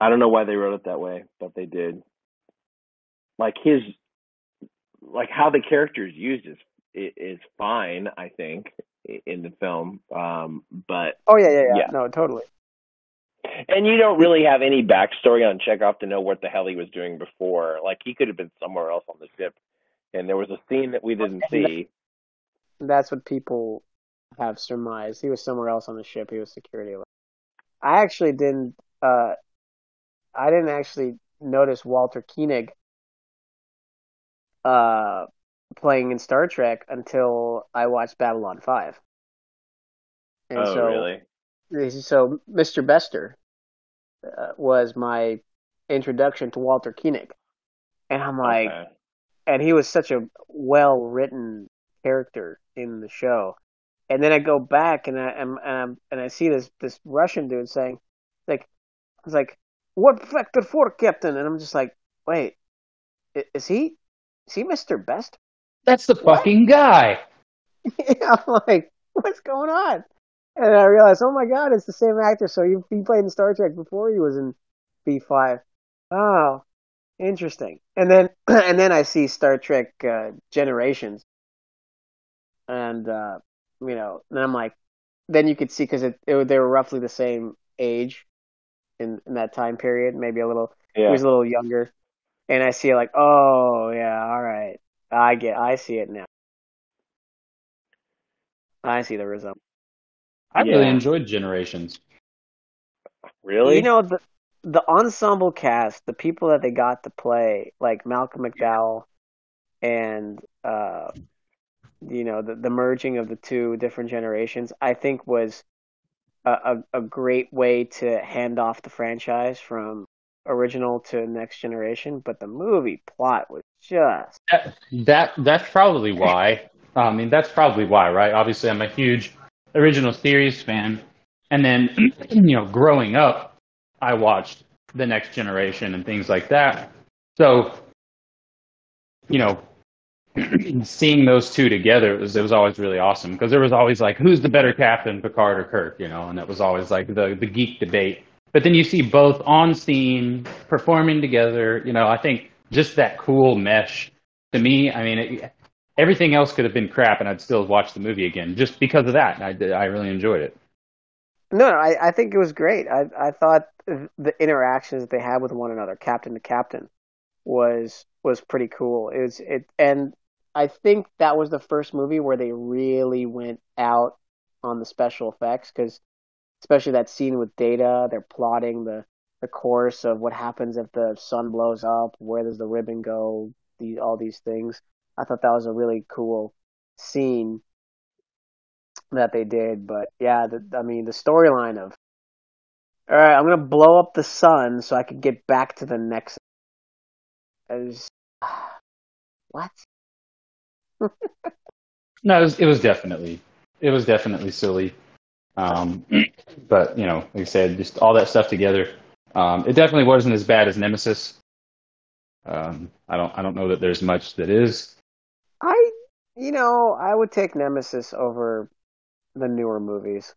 I don't know why they wrote it that way, but they did. Like his, like how the character is used is is fine, I think in the film. Um, but oh yeah, yeah, yeah, yeah, no, totally. And you don't really have any backstory on Chekov to know what the hell he was doing before. Like he could have been somewhere else on the ship, and there was a scene that we didn't see. That's what people have surmised. He was somewhere else on the ship. He was security. I actually didn't. Uh, I didn't actually notice Walter Koenig uh, playing in Star Trek until I watched Babylon Five. And oh, so, really? So Mr. Bester uh, was my introduction to Walter Koenig, and I'm like, okay. and he was such a well written character in the show. And then I go back and I and, and, and I see this this Russian dude saying, like, I was like, "What factor four, Captain?" And I'm just like, "Wait, is he is he Mr. Best?" That's the what? fucking guy. <laughs> yeah, I'm like, what's going on? And I realized, oh my god, it's the same actor. So he, he played in Star Trek before he was in B5. Oh, interesting. And then <clears throat> and then I see Star Trek uh, Generations, and uh, you know, then I'm like, then you could see because it, it, they were roughly the same age in, in that time period, maybe a little. Yeah. He was a little younger, and I see like, oh yeah, all right. I get. I see it now. I see the result. I yeah. really enjoyed Generations. Really? You know the the ensemble cast, the people that they got to play, like Malcolm McDowell, and uh, you know the the merging of the two different generations, I think was a, a, a great way to hand off the franchise from original to next generation. But the movie plot was just that, that that's probably why. I mean, that's probably why, right? Obviously, I'm a huge original series fan, and then <clears throat> you know, growing up, I watched the Next Generation and things like that. So, you know, <clears throat> seeing those two together it was it was always really awesome because there was always like who's the better captain, Picard or Kirk, you know, and it was always like the the geek debate. But then you see both on scene performing together. You know, I think just that cool mesh to me. I mean, it, everything else could have been crap, and I'd still watch the movie again just because of that. I I really enjoyed it. No, I I think it was great. I I thought the interactions that they had with one another, captain to captain, was was pretty cool. It was it, and I think that was the first movie where they really went out on the special effects because, especially that scene with Data, they're plotting the the course of what happens if the sun blows up, where does the ribbon go, the, all these things. I thought that was a really cool scene that they did. But yeah, the, I mean, the storyline of, all right, I'm gonna blow up the sun so I can get back to the next. Is <sighs> what? <laughs> No, it was, it was definitely it was definitely silly. Um, <clears throat> but you know, like I said, just all that stuff together. Um, it definitely wasn't as bad as Nemesis. Um, I don't I don't know that there's much that is. I, you know, I would take Nemesis over the newer movies.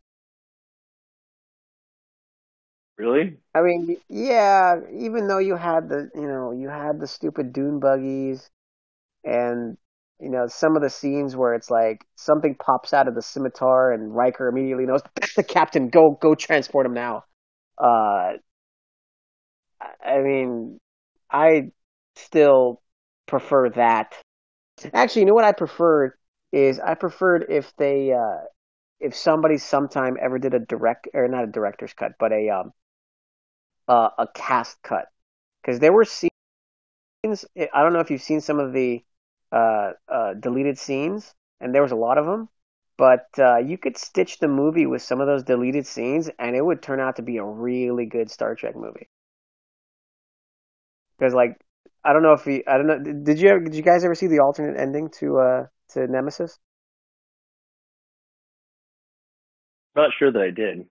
Really? I mean, yeah, even though you had the, you know, you had the stupid dune buggies and, you know, some of the scenes where it's like something pops out of the scimitar and Riker immediately knows that's <laughs> the captain. Go, go transport him now. Uh, I mean, I still prefer that. Actually, you know what I preferred is I preferred if they, uh, if somebody sometime ever did a direct or not a director's cut, but a um, uh, a cast cut because there were scenes. I don't know if you've seen some of the uh, uh, deleted scenes, and there was a lot of them. But uh, you could stitch the movie with some of those deleted scenes, and it would turn out to be a really good Star Trek movie. Because, like, I don't know if you, I don't know, did you, ever, did you guys ever see the alternate ending to uh, to Nemesis? Not sure that I did.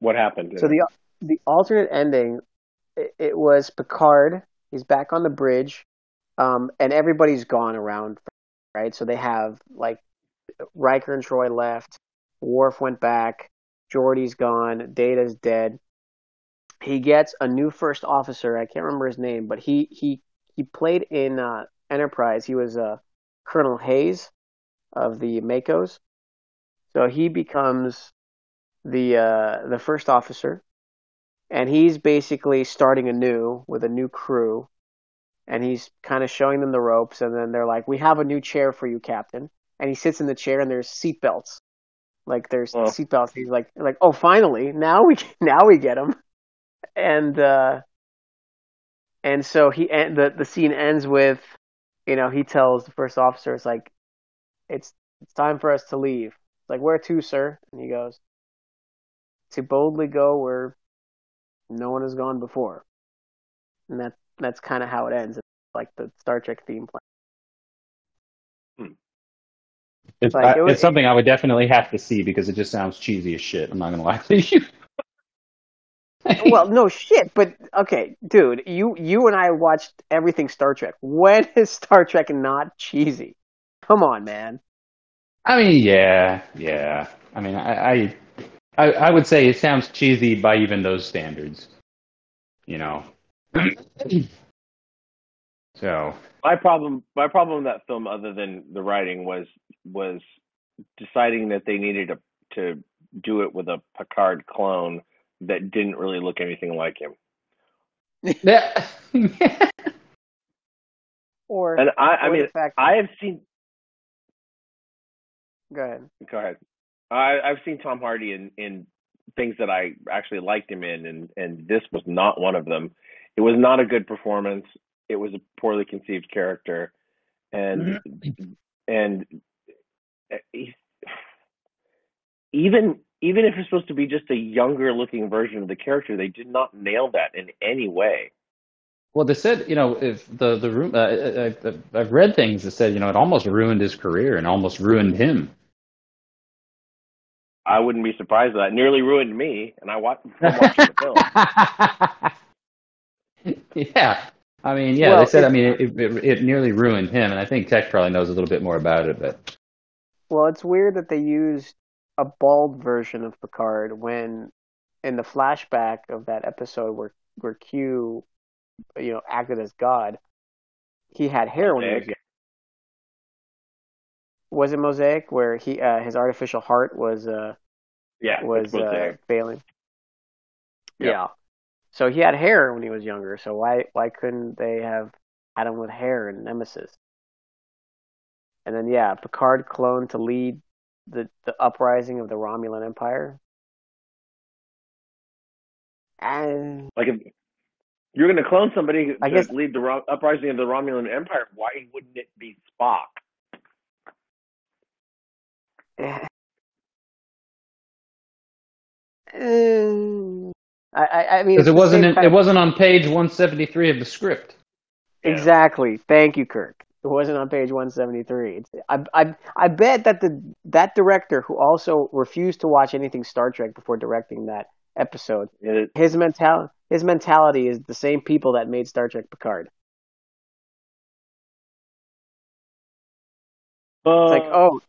What happened? So the the alternate ending, it, it was Picard. He's back on the bridge, um, and everybody's gone around, right? So they have like Riker and Troi left. Worf went back. Geordi's gone. Data's dead. He gets a new first officer. I can't remember his name, but he he he played in uh, Enterprise. He was uh, Colonel Hayes of the MACOs. So he becomes the uh, the first officer, and he's basically starting anew with a new crew, and he's kind of showing them the ropes. And then they're like, "We have a new chair for you, Captain." And he sits in the chair, and there's seatbelts. like there's Oh. seat belts. He's like, like, "Oh, finally, now we <laughs> now we get him." And uh, and so he and the the scene ends with, you know, he tells the first officer, "It's like, it's it's time for us to leave." It's like, "Where to, sir?" And he goes, "To boldly go where no one has gone before." And that that's kind of how it ends. It's like the Star Trek theme play. Hmm. It's, Like, I- it was- it's something I would definitely have to see because it just sounds cheesy as shit. I'm not gonna lie to you. <laughs> well, no shit, but okay, dude, you you and I watched everything Star Trek. When <laughs> is Star Trek not cheesy? Come on, man. I mean, yeah, yeah. I mean, I, I, I, I would say it sounds cheesy by even those standards. You know. <clears throat> so my problem my problem with that film other than the writing was was deciding that they needed to to do it with a Picard clone that didn't really look anything like him. yeah. <laughs> Or, And I I mean the fact, I have seen go ahead. go ahead. I I've seen Tom Hardy in in things that I actually liked him in and and this was not one of them. It was not a good performance. It was a poorly conceived character and and he's, even even if it's supposed to be just a younger looking version of the character, they did not nail that in any way. Well, they said, you know, if the the room, uh, uh, uh, I've read things that said, you know, it almost ruined his career and almost ruined him. I wouldn't be surprised that. It nearly ruined me, and I watched watching the film. <laughs> <laughs> yeah, I mean, yeah, Well, they said, it- I mean, it, it, it nearly ruined him, and I think Tech probably knows a little bit more about it, but Well, it's weird that they used a bald version of Picard when in the flashback of that episode where where Q, you know, acted as God, he had hair when he was young. Was it Mosaic where he uh, his artificial heart was uh Yeah, was uh, failing? Yep. Yeah. So he had hair when he was younger. So why why couldn't they have had him with hair in Nemesis? And then yeah, Picard cloned to lead the the uprising of the Romulan Empire. And Like if you're going to clone somebody I to guess- lead the Ro- uprising of the Romulan Empire, why wouldn't it be Spock? eh, I I, I mean because it wasn't in, it wasn't on page 173 of the script. exactly. Thank you, Kirk. It wasn't on page 173. It's, I, I, I bet that the that director who also refused to watch anything Star Trek before directing that episode, It, his mental his mentality is the same people that made Star Trek Picard. It's like, uh, oh,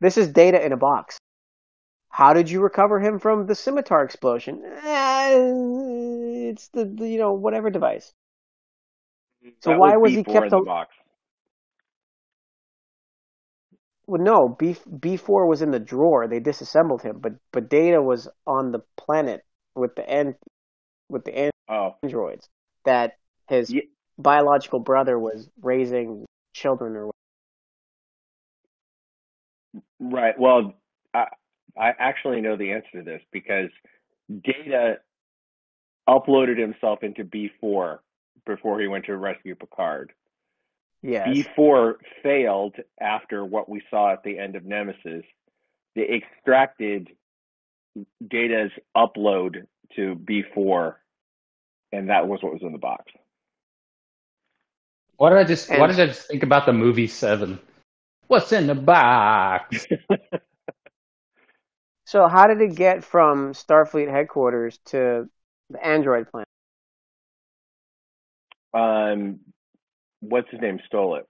this is data in a box. How did you recover him from the scimitar explosion? Eh, it's the, the you know whatever device. So that why was he kept in the box? Well, no, B B four was in the drawer. They disassembled him, but but Data was on the planet with the end with the Oh, androids that his Ye- biological brother was raising children or right. Well, I I actually know the answer to this because Data uploaded himself into B4 before he went to rescue Picard. yes. B4 failed after what we saw at the end of Nemesis. They extracted Data's upload to B4, and that was what was in the box. Why did I just? Why And- did I just think about the movie Seven? What's in the box? <laughs> So how did it get from Starfleet headquarters to the android planet? um, what's his name? Stole it.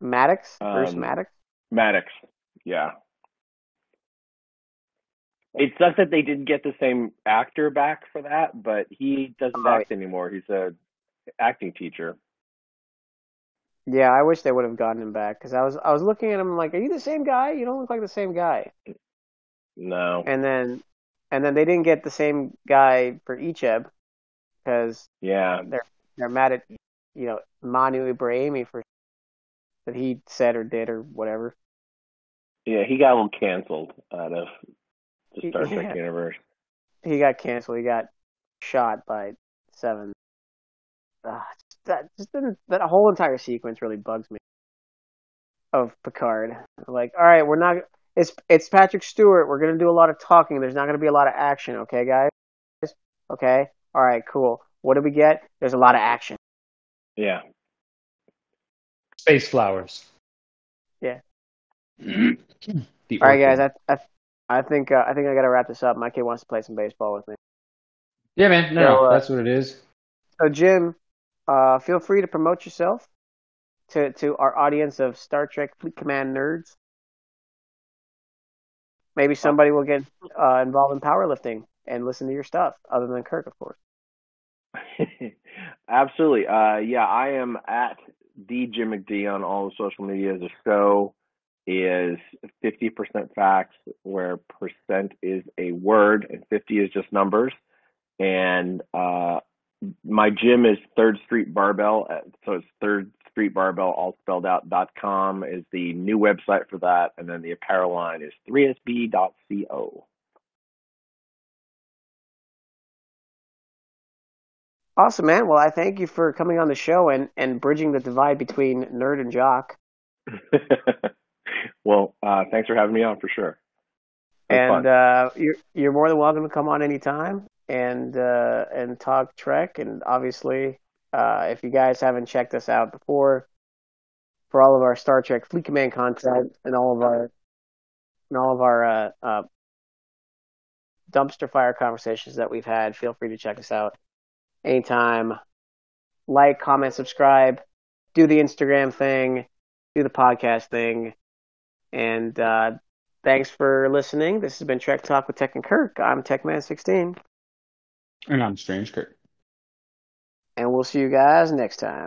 Maddox, Bruce Um, Maddox. Maddox. Yeah. It sucks that they didn't get the same actor back for that, but he doesn't Oh, act anymore. He's a acting teacher. Yeah, I wish they would have gotten him back because I was I was looking at him like, are you the same guy? You don't look like the same guy. No. And then and then they didn't get the same guy for Icheb because Yeah. they're they're mad at you know Manu Intiraymi for that he said or did or whatever. Yeah, he got little canceled out of the Star <laughs> Trek yeah. universe. He got canceled. He got shot by seven. Uh, that just didn't, that whole entire sequence really bugs me. Of Picard, like, all right, we're not. It's it's Patrick Stewart. We're gonna do a lot of talking. There's not gonna be a lot of action. Okay, guys. Okay. All right. Cool. What do we get? There's a lot of action. Yeah. Space flowers. Yeah. <clears throat> All right, guys. I I, I think uh, I think I gotta wrap this up. My kid wants to play some baseball with me. Yeah, man. No, So, uh, that's what it is. So, Jim, uh, feel free to promote yourself to to our audience of Star Trek Fleet Command nerds. Maybe somebody will get uh, involved in powerlifting and listen to your stuff, other than Kirk, of course. <laughs> Absolutely. Uh, yeah, I am at the Jim McD on all the social media. The show is 50% facts, where percent is a word and 50 is just numbers. And uh, my gym is Third Street Barbell. uh, So it's Third Street Barbell, all spelled out, dot com is the new website for that. And then the apparel line is 3sb.co. Awesome, man. Well, I thank you for coming on the show and, and bridging the divide between nerd and jock. <laughs> well, uh, thanks for having me on for sure. And uh, you're you're more than welcome to come on anytime and uh, and talk Trek. And obviously, uh, if you guys haven't checked us out before, for all of our Star Trek Fleet Command content and all of our and all of our uh, uh, dumpster fire conversations that we've had, feel free to check us out anytime. Like, comment, subscribe, do the Instagram thing, do the podcast thing, and. Uh, Thanks for listening. This has been Trek Talk with Tech and Kirk. I'm TechMan16, And I'm Strange Kurt. and we'll see you guys next time.